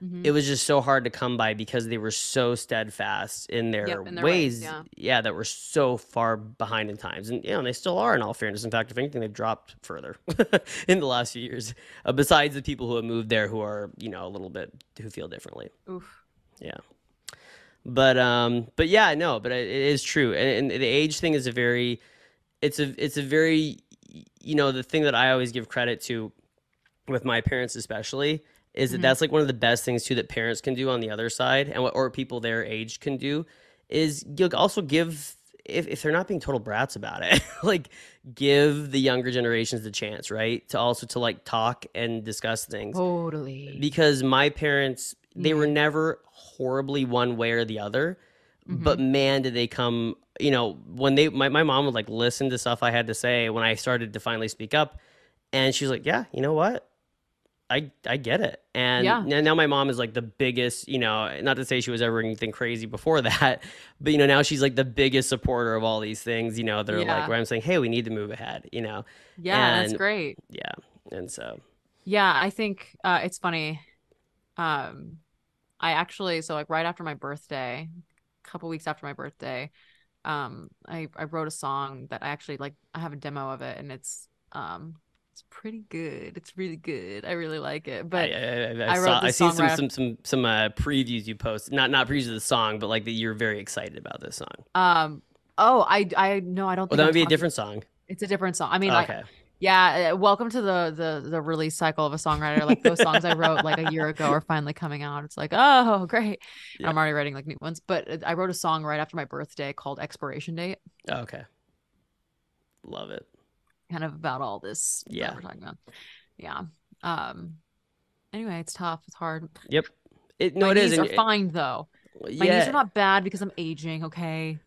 Mhm. It was just so hard to come by because they were so steadfast in their, Yep, in their ways, ways, yeah. that were so far behind in times, and you know, they still are. In all fairness, in fact, if anything, they've dropped further in the last few years. Uh, besides the people who have moved there, who are you know a little bit who feel differently. Oof. Yeah. But um but yeah, no, but it, it is true. And, and the age thing is a very it's a it's a very you know, the thing that I always give credit to with my parents especially is that Mhm. that's like one of the best things too that parents can do on the other side and what or people their age can do is you also give if, if they're not being total brats about it like give the younger generations the chance right to also to like talk and discuss things Totally. because my parents they Mm-hmm. were never horribly one way or the other Mm-hmm. but man did they come you know when they my, my mom would like listen to stuff i had to say when i started to finally speak up and she was like yeah you know what i i get it and Yeah. now, my mom is like the biggest you know not to say she was ever anything crazy before that but you know now she's like the biggest supporter of all these things you know they're like where i'm saying hey we need to move ahead you know yeah, that's great. yeah and so Yeah, I think uh, it's funny. Um, I actually so like right after my birthday, a couple weeks after my birthday, um, I I wrote a song that I actually like. I have a demo of it, and it's um, it's pretty good. It's really good. I really like it. But I, I, I, I, saw, I seen some right some some some uh, previews you post, not not previews of the song, but like that you're very excited about this song. um, oh, I I no, I don't. Well, think that I'm would be a different song. It's a different song. I mean, like okay, Yeah, uh, welcome to the the the release cycle of a songwriter. Like those songs I wrote like a year ago are finally coming out. It's like, oh, great. Yeah. I'm already writing like new ones. But uh, I wrote a song right after my birthday called Expiration Date, okay, love it. Kind of about all this Yeah. we're talking about. Yeah. Um anyway, it's tough. It's hard. Yep. It, no, my it knees is. are it- fine though. My yeah, knees are not bad because I'm aging, okay?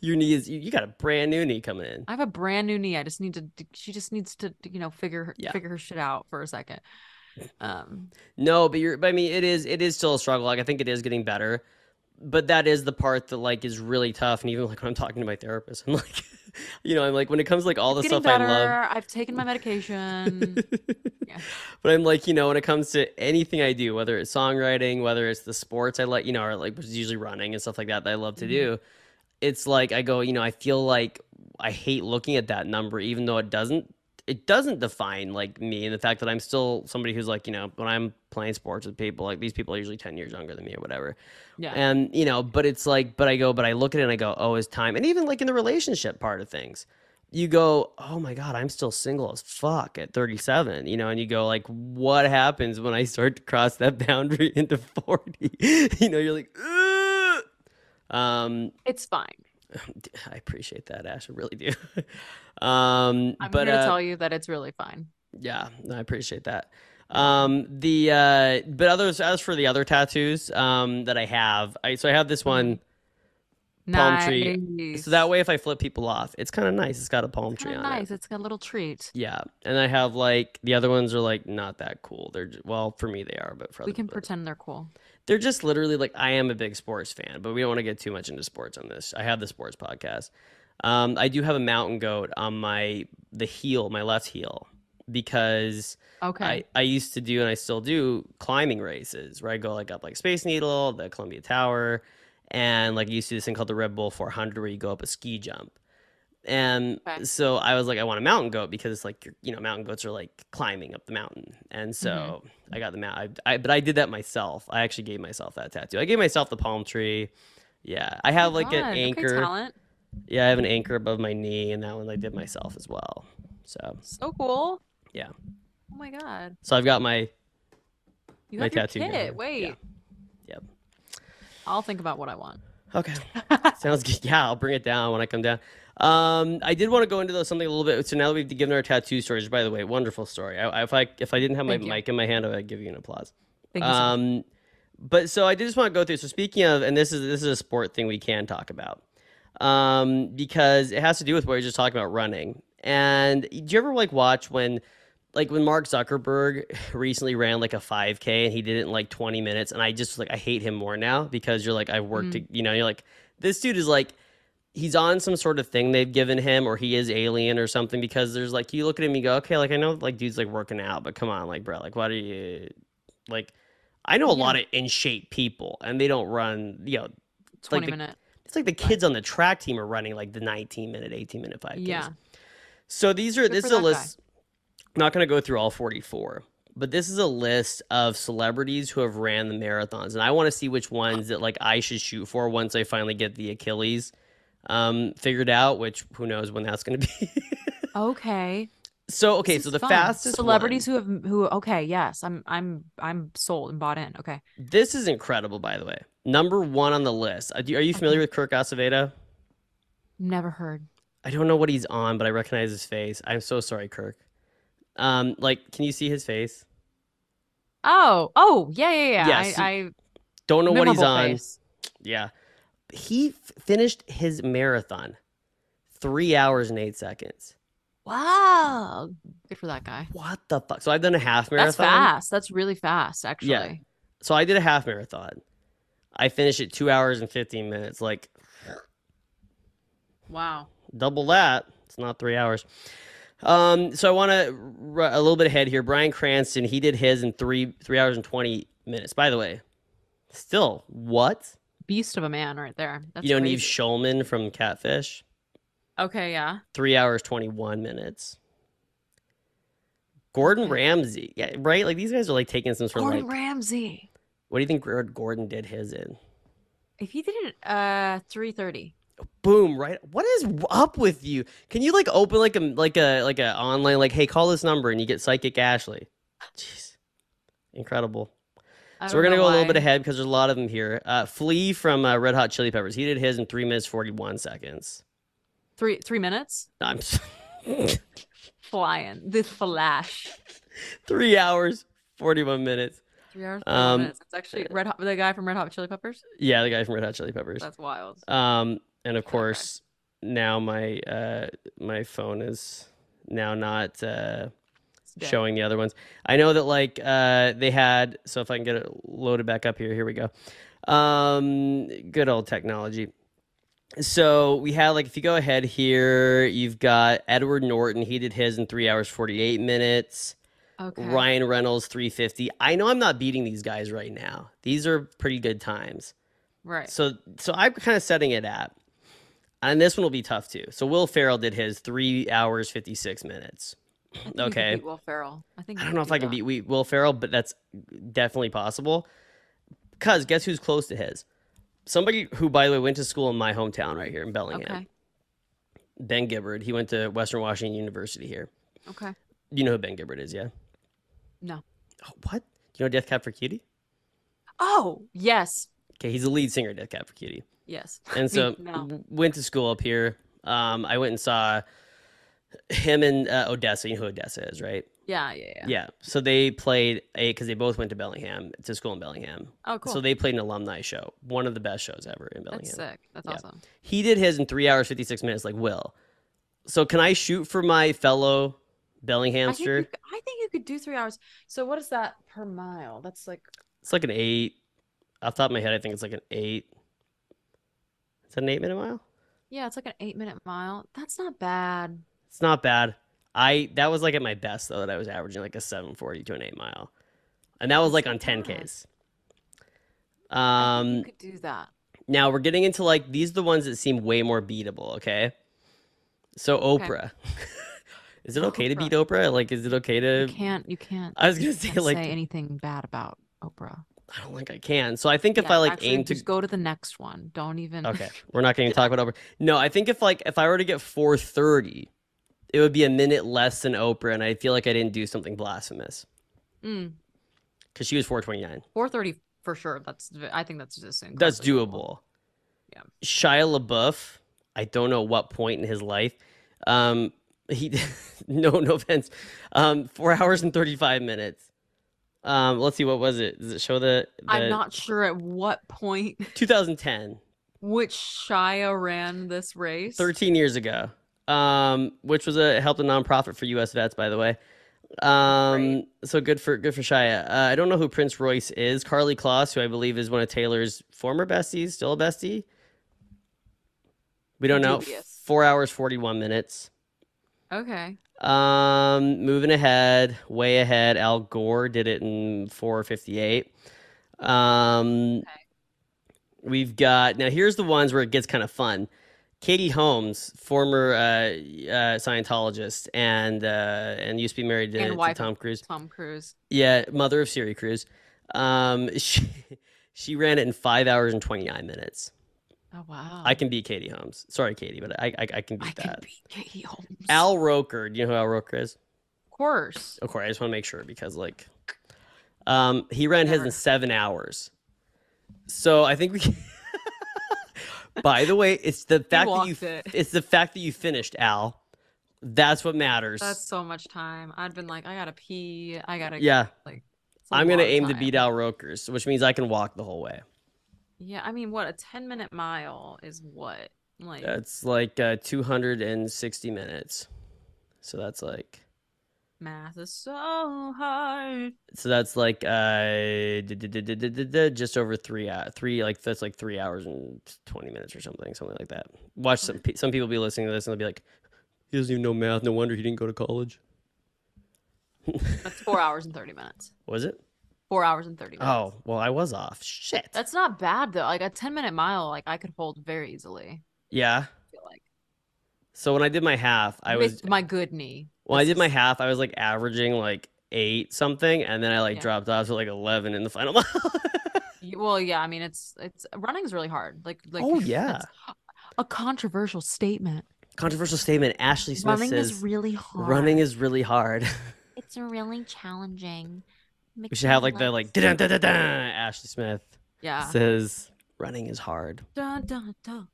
your knee is. You, you got a brand new knee coming in. I have a brand new knee. I just need to she just needs to, you know, figure her Yeah. figure her shit out for a second. Um No, but you're. But I mean, it is. It is still a struggle. Like I think it is getting better, but that is the part that like is really tough. And even like when I'm talking to my therapist, I'm like, you know, I'm like when it comes to, like all the stuff better. I love. I've taken my medication. Yeah. But I'm like, you know, when it comes to anything I do, whether it's songwriting, whether it's the sports I like, you know, or like which is usually running and stuff like that that I love to Mhm. do, it's like I go, you know, I feel like I hate looking at that number, even though it doesn't it doesn't define like me and the fact that I'm still somebody who's like, you know, when I'm playing sports with people, like these people are usually 10 years younger than me or whatever. Yeah. And, you know, but it's like, but I go, but I look at it and I go, oh, it's time. And even like in the relationship part of things, you go, oh my God, I'm still single as fuck at 37, you know, and you go, like, what happens when I start to cross that boundary into 40? you know, you're like, "Ugh." Um, It's fine. I appreciate that, Ash. I really do. um, I'm but here to uh, tell you that it's really fine. yeah, I appreciate that. Um, the uh, but others as for the other tattoos um that I have, I so I have this one palm tree. So that way, if I flip people off, it's kind of nice. It's got a palm tree on it. nice. It's got a little treat. Yeah, and I have like the other ones are like not that cool. They're well for me they are, but for We can people, pretend they're cool. They're just literally like I am a big sports fan, but we don't want to get too much into sports on this. I have the sports podcast. Um, I do have a mountain goat on my the heel, my left heel, because Okay. I, I used to do and I still do climbing races where I go like up like Space Needle, the Columbia Tower, and like I used to do this thing called the Red Bull 400 where you go up a ski jump. And Okay. so I was like, I want a mountain goat because it's like you know, mountain goats are like climbing up the mountain, and so mm-hmm. I got the mount. I, I but I did that myself. I actually gave myself that tattoo. I gave myself the palm tree. Yeah, I oh have like God, an anchor. yeah, I have an anchor above my knee, and that one I did myself as well. So So cool. Yeah. Oh my god. so I've got my You My tattoo kit. Wait. Yeah. Yep. I'll think about what I want. Okay. Sounds good. Yeah, I'll bring it down when I come down. Um, I did want to go into those something a little bit. So now that we've given our tattoo stories, by the way, wonderful story. I, if I if I didn't have my mic in my hand, I would give you an applause. Thank you so. Um, but so I did just want to go through. So speaking of, and this is this is a sport thing we can talk about, um, because it has to do with what we were just talking about running. And do you ever like watch when, like when Mark Zuckerberg recently ran like a 5K and he did it in like 20 minutes, and I just like I hate him more now because you're like I worked, to, you know, you're like this dude is like he's on some sort of thing they've given him or he is alien or something because there's like you look at him and you go okay like i know like dude's like working out but come on like bro like what are you like i know a lot of in shape people and they don't run you know 20 the- minute. it's like the kids on the track team are running like the 19 minute 18 minute 5 Yeah. so these are Good this is a list I'm not going to go through all 44 but this is a list of celebrities who have ran the marathons and i want to see which ones that like i should shoot for once i finally get the achilles um figured out which who knows when that's going to be Okay. so okay so the fun. fastest celebrities one- who have who okay, yes. I'm I'm I'm sold and bought in. Okay. this is incredible by the way number one on the list are you, are you familiar Okay. with kirk Acevedo? Never heard. i don't know what he's on but i recognize his face i'm so sorry kirk um like can you see his face Oh, oh, yeah, yeah, yeah. Yes, I, I don't know what he's on face. Yeah. He f- finished his marathon three hours and eight seconds. Wow. Good for that guy. What the fuck? So I've done a half marathon. That's fast. That's really fast, actually. Yeah. So I did a half marathon. I finished it two hours and 15 minutes. Like Wow. double that. It's not three hours. Um, so I want to r- a little bit ahead here. Bryan Cranston, he did his in three three hours and 20 minutes. By the way, still, what? Beast of a man right there. That's you know, Nev crazy. Schulman from Catfish, Okay, yeah. three hours, 21 minutes. Gordon. Ramsay, yeah, right? Like these guys are like taking some sort Gordon of like, Ramsay. what do you think Gordon did his in? If he did it uh 330. Boom, right? What is up with you? Can you like open like a like a like a online like, hey, call this number and you get psychic Ashley? Jeez, incredible. So we're gonna go a little bit ahead because there's a lot of them here. Uh, Flea from uh, Red Hot Chili Peppers. He did his in three minutes forty one seconds. Three three minutes? I'm Flying. The flash. three hours forty one minutes. Three hours, Um, minutes. It's actually Red Hot the guy from Red Hot Chili Peppers. Yeah, the guy from Red Hot Chili Peppers. That's wild. Um, and of Okay. course, now my uh my phone is now not uh Dead. showing the other ones. I know that like uh they had so if I can get it loaded back up here, here we go. Um good old technology. So we had like if you go ahead here, you've got Edward Norton, he did his in three hours forty eight minutes. Okay. Ryan Reynolds three fifty. I know I'm not beating these guys right now. These are pretty good times. Right. So so I'm kind of setting it at, and this one will be tough too. So Will Ferrell did his three hours fifty six minutes. I think you could okay. Will Ferrell. I think I don't know if I can beat Will Ferrell, but that's definitely possible. Cause guess who's close to his? Somebody who, by the way, went to school in my hometown right here in Bellingham. Okay. Ben Gibbard. He went to Western Washington University here. Okay. You know who Ben Gibbard is, yeah? No. Oh, what? Do you know Death Cab for Cutie? Oh yes. Okay, he's the lead singer of Death Cab for Cutie. Yes. and so no. went to school up here. Um, I went and saw him and uh, ODESZA. You know who ODESZA is, right? Yeah, yeah, yeah. Yeah. So they played a because they both went to Bellingham to school in Bellingham. Oh, cool. So they played an alumni show, one of the best shows ever in Bellingham. That's sick. That's Yeah. awesome. He did his in three hours fifty six minutes, like Will. So can I shoot for my fellow I think, you, Bellinghamster? I think you could do three hours. So what is that per mile? That's like It's like an eight. Off the top of my head, I think it's like an eight. Is that an eight minute mile? yeah, it's like an eight minute mile. That's not bad. It's not bad. I that was like at my best though that I was averaging like a seven forty to an eight mile, and that was like on ten bad. ks. I think Um, you could do that. now we're getting into like these are the ones that seem way more beatable. Okay, so Okay. Oprah, is it okay to beat Oprah? Like, is it okay to You can't. You can't. I was gonna say like say anything bad about Oprah. I don't think I can. So I think if Yeah, I like actually, aim to go to the next one. Don't even. Okay, we're not going to talk about Oprah. No, I think if like if I were to get 430, it would be a minute less than Oprah, and I feel like I didn't do something blasphemous Mm, because she was 429. 430 for sure. That's. I think that's just. That's doable. Yeah. Shia LaBeouf, I don't know what point in his life. Um, he no no offense. Um, four hours and 35 minutes. Um, let's see what was it? Does it show the, the I'm not sure at what point. point 2010? which Shia ran this race. 13 years ago um which was a helped a nonprofit for us vets by the way. Um so good for good for shia. Uh, i don't know who prince royce is. Karlie kloss who i believe is one of taylor's former besties still a bestie? We don't know. Dubious. four hours 41 minutes. Okay. um moving ahead way ahead. Al gore did it in 458 um we've got now here's the ones where it gets kind of fun katie holmes former uh, uh scientologist and uh and used to be married to, And to wife tom cruise Tom Cruise. yeah mother of suri cruise um she, she ran it in five hours and 29 minutes Oh wow. i can beat katie holmes sorry katie but i i, I can beat I can that beat Katie Holmes. al roker do you know who al roker is Of course. Of course, I just want to make sure because like, um, he ran his in seven hours. So I think we. Can... By the way, it's the fact that you it. it's the fact that you finished, Al. That's what matters. That's so much time. I'd been like, I gotta pee. I gotta. yeah. Like. I'm gonna aim to beat Al Rokers, which means I can walk the whole way. Yeah, I mean, what a 10 minute mile is what? Like, That's like uh, 260 minutes. So that's like math is so hard. so that's like uh just over three uh, three like that's like three hours and 20 minutes or something something like that watch some some people be listening to this and they'll be like he doesn't even know math no wonder he didn't go to college That's four hours and 30 minutes. was it Four hours and 30 minutes. oh well i was off shit That's not bad though. Like a 10 minute mile, like I could hold very easily. yeah I feel like. so when i did my half i was my good knee. When i did my half i was like averaging like eight something and then i like Yeah. dropped off to like 11 in the final mile Well, yeah, I mean, it's it's running's really hard. Like, like oh yeah a controversial statement. controversial statement ashley smith running says is really hard. running is really hard it's really challenging. We should have like the like dun dun dun dun. Ashley Smith yeah. says running is hard. Dun, dun, dun.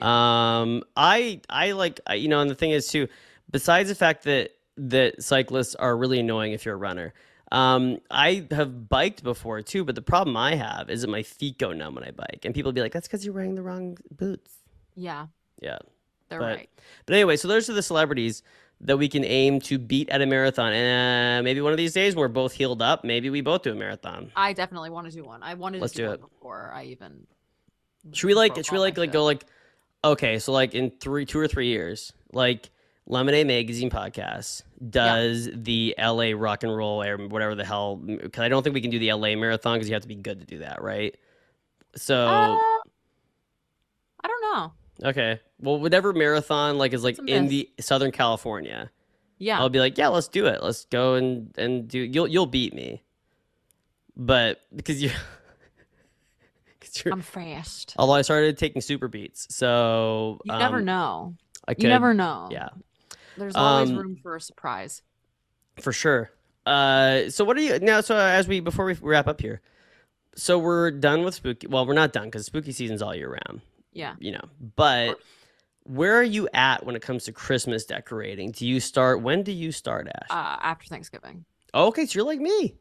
Um, I I like I- you know, and the thing is too, besides the fact that that cyclists are really annoying if you're a runner. Um, I have biked before too, but the problem I have is that my feet go numb when I bike, and people be like, "That's because you're wearing the wrong boots." Yeah, Yeah, they're But- right. but anyway, so those are the celebrities that we can aim to beat at a marathon, and uh, maybe one of these days we're both healed up, maybe we both do a marathon. I definitely want to do one. I wanted Let's to do, do it. before I even. Should we like? Should we like like go like? Okay, so like in three, two or three years, like Lemonade Magazine podcast does the L.A. Rock and Roll or whatever the hell. Because I don't think we can do the L.A. marathon because you have to be good to do that, right? So Uh, I don't know. okay, well, whatever marathon like is like in the Southern California, Yeah, I'll be like, yeah, let's do it. Let's go and and do. You'll you'll beat me, but because you. Because you're, I'm fast. although I started taking SuperBeets, so You never um, know. I could, You never know. yeah, There's always Um, room for a surprise. for sure. Uh, so what are you now? So as we before we wrap up here, so we're done with spooky. Well, we're not done because spooky season's all year round. Yeah. You know, but where are you at when it comes to Christmas decorating? Do you start? When do you start, Ash? Uh, after Thanksgiving. Oh, okay, so you're like me.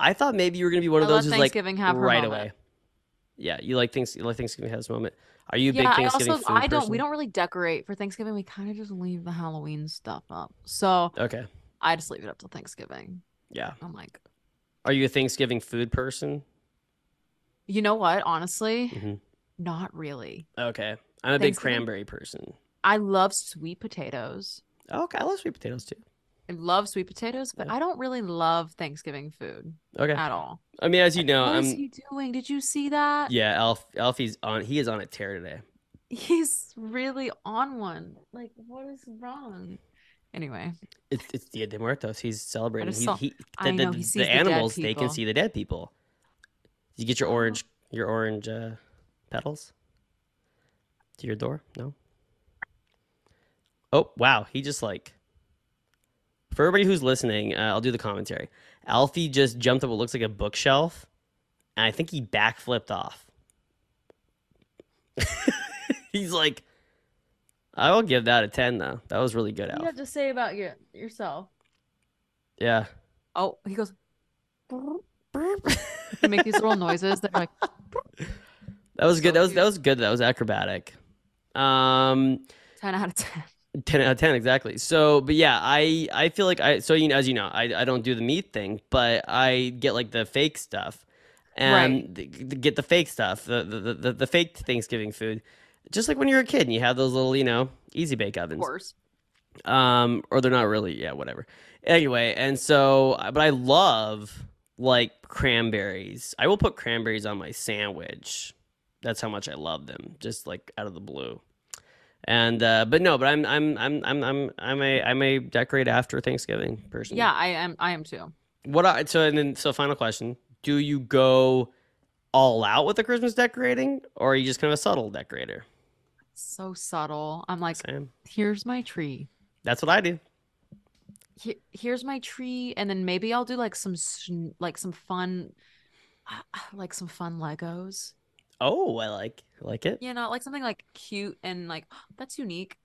I thought maybe you were gonna be one of I those who's like Thanksgiving have right away. Yeah, you like things. You like Thanksgiving has a moment. Are you a Yeah, big I also food I don't we don't really decorate for Thanksgiving. We kind of just leave the Halloween stuff up. So Okay, I just leave it up till Thanksgiving. yeah. I'm like, Are you a Thanksgiving food person? you know what? Honestly, Mhm. not really. Okay, I'm a big cranberry person. I love sweet potatoes. Okay, I love sweet potatoes too. I love sweet potatoes, but. I don't really love Thanksgiving food Okay, at all. I mean, as you know, What is I'm he doing? Did you see that? yeah. Alf Alfie's on. He is on a tear today. He's really on one. Like, what is wrong? Anyway, It's it's Dia de Muertos. He's celebrating. He, saw- he, the, I the, know, he the the dead animals. They can see the dead people. Did you get your Oh. orange your orange uh, petals to your door? No. Oh wow! He just like for everybody who's listening, uh, I'll do the commentary. Alfie just jumped up what looks like a bookshelf, and I think he backflipped off. He's like, I will give that a ten though. That was really good, what do Alf. you have to say about your yourself? Yeah. Oh, he goes. He make these little noises. They're like, That was good. That was that was good. That was acrobatic. Um, ten out of ten. Ten out of ten exactly. So, but yeah, I I feel like I so you know as you know I I don't do the meat thing, but I get like the fake stuff, and the- get the fake stuff, the, the the the fake Thanksgiving food, just like when you're a kid and you have those little you know easy bake ovens. Of course. um or they're not really yeah whatever. Anyway and so but i love like cranberries. I will put cranberries on my sandwich. That's how much i love them just like out of the blue and uh but no but i'm i'm i'm i'm i'm i'm a i'm a decorate after thanksgiving person Yeah, I am. I am too. what I, so and then so final question do you go all out with the christmas decorating or are you just kind of a subtle decorator So subtle. I'm like, Sam? here's my tree. that's what i do He- here's my tree, and then maybe I'll do like some like some fun, like some fun Legos. Oh i like I like it You know, like something like cute and like that's unique.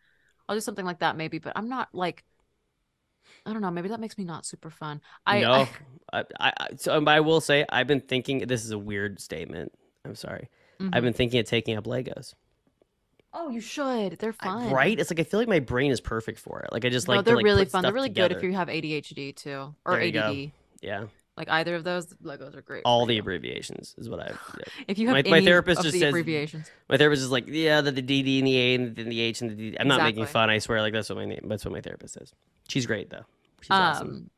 I'll do something like that maybe, but I'm not like. I don't know. Maybe that makes me not super fun. I, no, I I, I, I- so um, I will say I've been thinking. This is a weird statement. I'm sorry. I've Mhm. been thinking of taking up Legos. Oh, you should. They're I- fun. right? It's like I feel like my brain is perfect for it. Like I just No, like. they're to, like, really fun. They're really good if you have ADHD too, or you go. Yeah, Like either of those, Legos are great. all the abbreviations is what I. Yeah. If you have My- my therapist just the says- abbreviations, My therapist is like, yeah, the, the DD and the A and the, the H and the D. I'm not making fun. I swear, like that's what my name. That's what my therapist says. She's great though. She's awesome. um,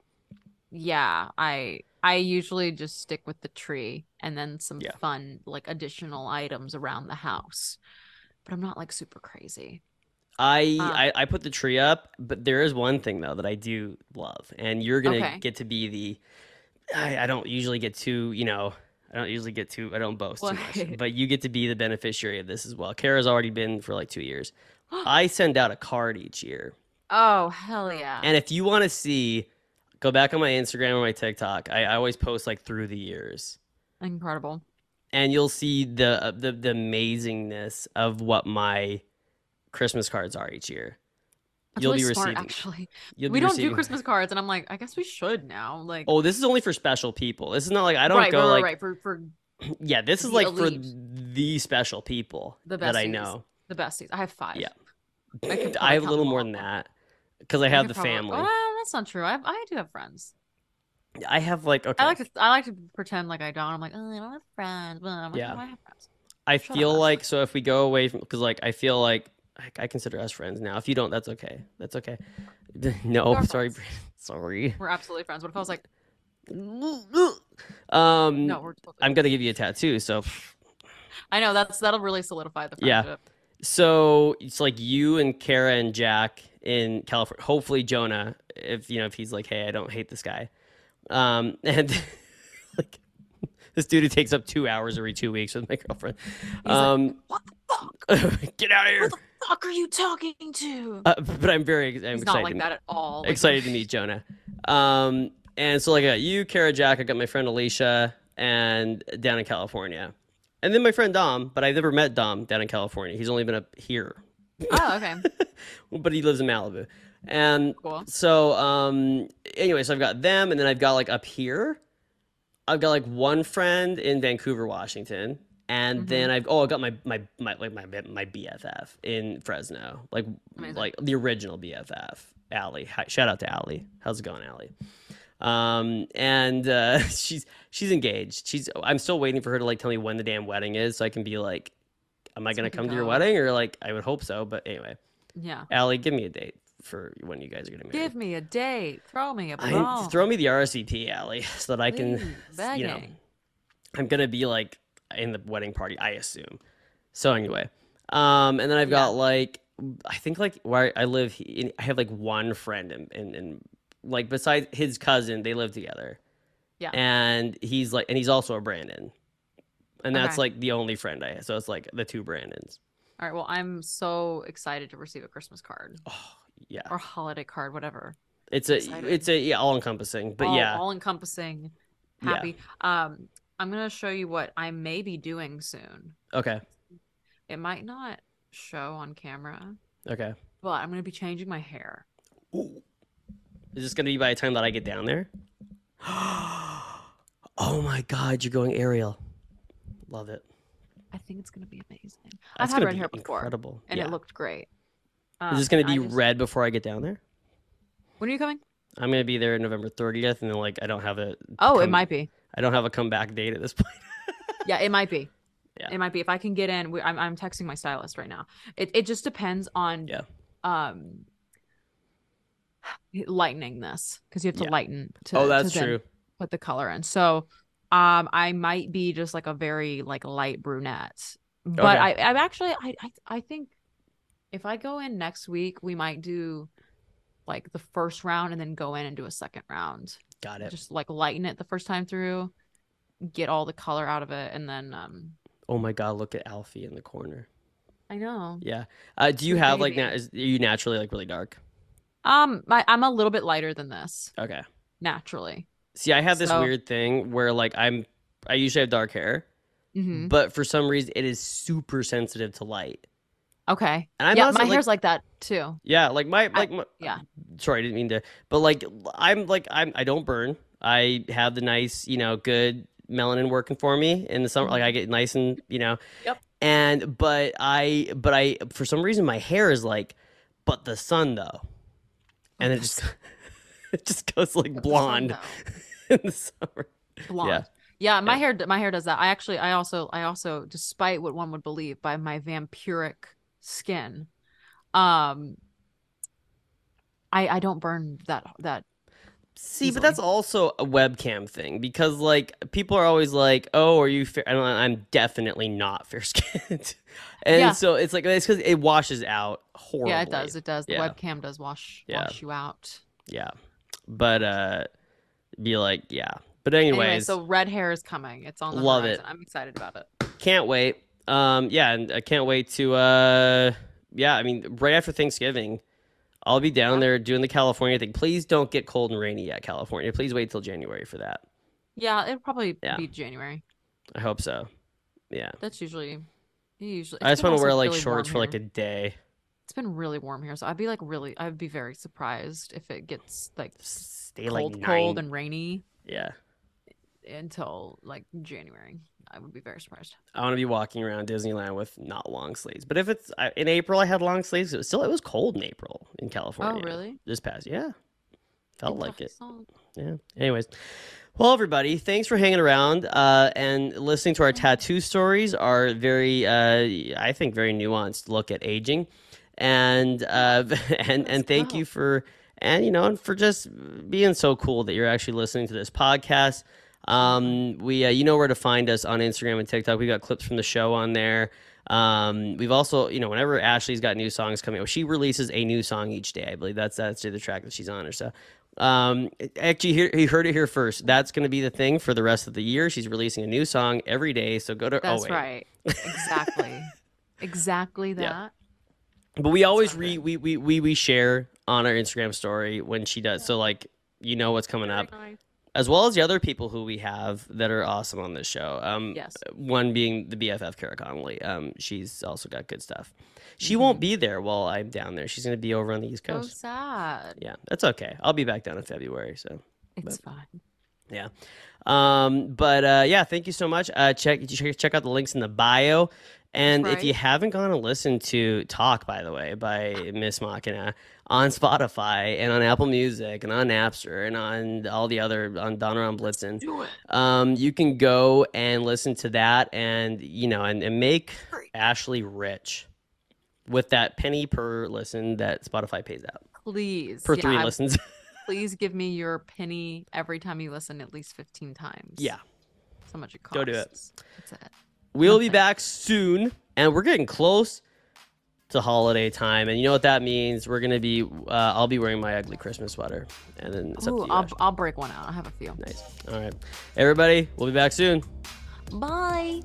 yeah, I I usually just stick with the tree and then some Yeah. fun like additional items around the house. But I'm not like super crazy. I, Uh, I I put the tree up, but there is one thing though that I do love, and you're gonna Okay. get to be the. I, I don't usually get too, you know, I don't usually get too, I don't boast too much, but you get to be the beneficiary of this as well. Kara's already been for like two years. I send out a card each year, Oh hell yeah! and if you want to see, go back on my Instagram or my TikTok. I, I always post like through the years, Incredible. and you'll see the uh, the the amazingness of what my Christmas cards are each year. That's You'll really be smart, receiving. actually. You'll we don't do Christmas cards, and I'm like, I guess we should now. Like, Oh, this is only for special people. This is not like I don't right, go right, like right, for for yeah. This is like elite. for the special people The that I besties. know. the besties. I have five. Yeah. I I, have a little more than that because I I have the probably- family. Well, that's not true. I have, I do have friends. I have like okay. I like to I like to pretend like I don't. I'm like, oh, I don't have friends. Like, Yeah. "Oh, I have friends. I feel up. like so if we go away from because like I feel like I, I consider us friends now. If you don't, that's okay. That's okay. No, sorry, friends. sorry. We're absolutely friends. What if I was like, Um, no, we're totally I'm gonna give you a tattoo. So I know that's that'll really solidify the friendship. Yeah. So it's like you and Kara and Jack in California. Hopefully Jonah, if you know, if he's like, hey, I don't hate this guy, um, and like this dude who takes up two hours every two weeks with my girlfriend. like, Um, What the fuck? get out of here! Fuck are you talking to? Uh, but I'm very, I'm He's excited. not like that at all. Like, excited to meet Jonah. Um, and so like I got you, Kara, Jack. I got my friend Alicia. and down in California. And then my friend Dom, but I've never met Dom down in California. He's only been up here, Oh, okay. but he lives in Malibu. And Cool. so, um, anyway, so I've got them, and then I've got like up here, I've got like one friend in Vancouver, Washington, and Mhm. then I've oh, I got my my my like my my BFF in Fresno, like Amazing. like the original BFF, Allie. Hi, shout out to Allie. How's it going, Allie? Um, and uh, she's she's engaged. She's I'm still waiting for her to like tell me when the damn wedding is, so I can be like, am I gonna come to your wedding or like I would hope so, but anyway, Yeah. Allie, give me a date for when you guys are gonna marry. Give me a date. Throw me a I, throw me the RSVP, Allie, so that I can, Please, you know. I'm gonna be like in the wedding party, I assume. So anyway, um, and then I've got Yeah. like, I think like where I live, he- I have like one friend, and and, and like besides his cousin, they live together. Yeah. and he's like, and he's also a Brandon, and that's Okay. like the only friend I have. So it's like the two Brandons. All right. Well, I'm so excited to receive a Christmas card Oh yeah, or holiday card, whatever. it's a excited. it's a yeah all encompassing, but all, yeah, all encompassing. Yeah. Happy. Um, I'm gonna show you what I may be doing soon. okay, It might not show on camera, okay. but I'm gonna be changing my hair. Is this gonna be by the time that I get down there? oh my god, you're going Ariel. Love it. I think it's gonna be amazing. That's I've had red hair before, Incredible. and yeah. it looked great. Is this Um, gonna be just- red before I get down there? When are you coming? I'm gonna be there November 30th, and then like I don't have a Oh, it might be. I don't have a comeback date at this point. Yeah, it might be. Yeah. It might be. If I can get in, we, I'm I'm texting my stylist right now. It it just depends on Yeah. um lightening this because you have to Yeah. lighten to oh, that's to true. put the color in. So um I might be just like a very like light brunette. But Okay. I I'm actually I, I I think if I go in next week, we might do like the first round and then go in and do a second round. Got it. Just like lighten it the first time through, get all the color out of it, and then um Oh my god, look at Alfie in the corner. I know. Yeah. Uh, do you have like baby. na- is, are you naturally like really dark? Um my, I'm a little bit lighter than this Okay. naturally. See, I have this So- weird thing where like I'm I usually have dark hair, hmm but for some reason it is super sensitive to light. Okay. And I'm yeah, my like- hair's like that too. Yeah, like my like my, yeah. Sorry, I didn't mean to. But like I'm like I'm I don't burn. I have the nice, you know, good melanin working for me in the summer. Like I get nice and you know. Mm-hmm. Yep. And but I but I for some reason my hair is like, but the sun though, and it just it just goes like blonde in the summer. Blonde. Yeah, my Yeah. hair my hair does that. I actually I also I also despite what one would believe by my vampiric skin, um I I don't burn that that See, but that's also a webcam thing because like people are always like, "Oh, are you fair?" And I'm definitely not fair skinned, and Yeah. so it's like it's because it washes out horribly. Yeah, it does. It does. The Yeah. webcam does wash Yeah. wash you out. Yeah, but uh, be like, yeah. But Anyway, so red hair is coming. It's on the Love horizon. it. I'm excited about it. can't wait. Um, yeah, and I can't wait to uh, yeah. I mean, right after Thanksgiving, I'll be down there doing the California thing. Please don't get cold and rainy yet, California. Please wait till January for that. Yeah, it'll probably Yeah. be January. I hope so. Yeah. That's usually usually. I just want to wear like really shorts for like a day. It's been really warm here, so I'd be like really. I'd be very surprised if it gets like Stay cold, like cold, and rainy yeah. Until like January. I would be very surprised. I want to be walking around Disneyland with not long sleeves. But if it's in April, I had long sleeves. It was still it was cold in April in California. Oh, really? This past yeah, felt like it. Interessant. Yeah. Anyways, well, everybody, thanks for hanging around uh, and listening to our tattoo stories. Our very, uh, I think, very nuanced look at aging, and uh, and and thank you for and you know and for just being so cool that you're actually listening to this podcast. Um, we, uh, you know where to find us on Instagram and TikTok. We got clips from the show on there. Um, we've also, you know, whenever Ashley's got new songs coming out, she releases a new song each day. I believe that's that's the track that she's on or so. Um, actually, here you heard it here first. That's going to be the thing for the rest of the year. She's releasing a new song every day. So go to. That's oh, right. Exactly. exactly that. Yeah. But we always re we, we we we share on our Instagram story when she does. So like you know what's coming up. As well as the other people who we have that are awesome on this show. Um, Yes. One being the BFF Kara Connolly. Um, she's also got good stuff. She Mm-hmm. won't be there while I'm down there. She's gonna be over on the East So Coast. sad. Yeah, that's okay. I'll be back down in February. So It's fine. yeah. Um, but uh, yeah, thank you so much. Uh, check check out the links in the bio. And if you haven't gone and listened to Talk, by the way, by Miss Machina on Spotify and on Apple Music and on Napster and on all the other on Donner on Blitzen, Do it. um, you can go and listen to that and you know and, and make Ashley rich with that penny per listen that Spotify pays out Please. per Yeah, three I- listens. Please give me your penny every time you listen at least 15 times. yeah. So much it costs. Go do it. That's it. We'll be back soon, and we're getting close to holiday time, and you know what that means. We're gonna be. Uh, I'll be wearing my ugly Christmas sweater, and then it's up to you. I'll, Ashley. I'll break one out. I have a few. Nice. All right, everybody. We'll be back soon. Bye.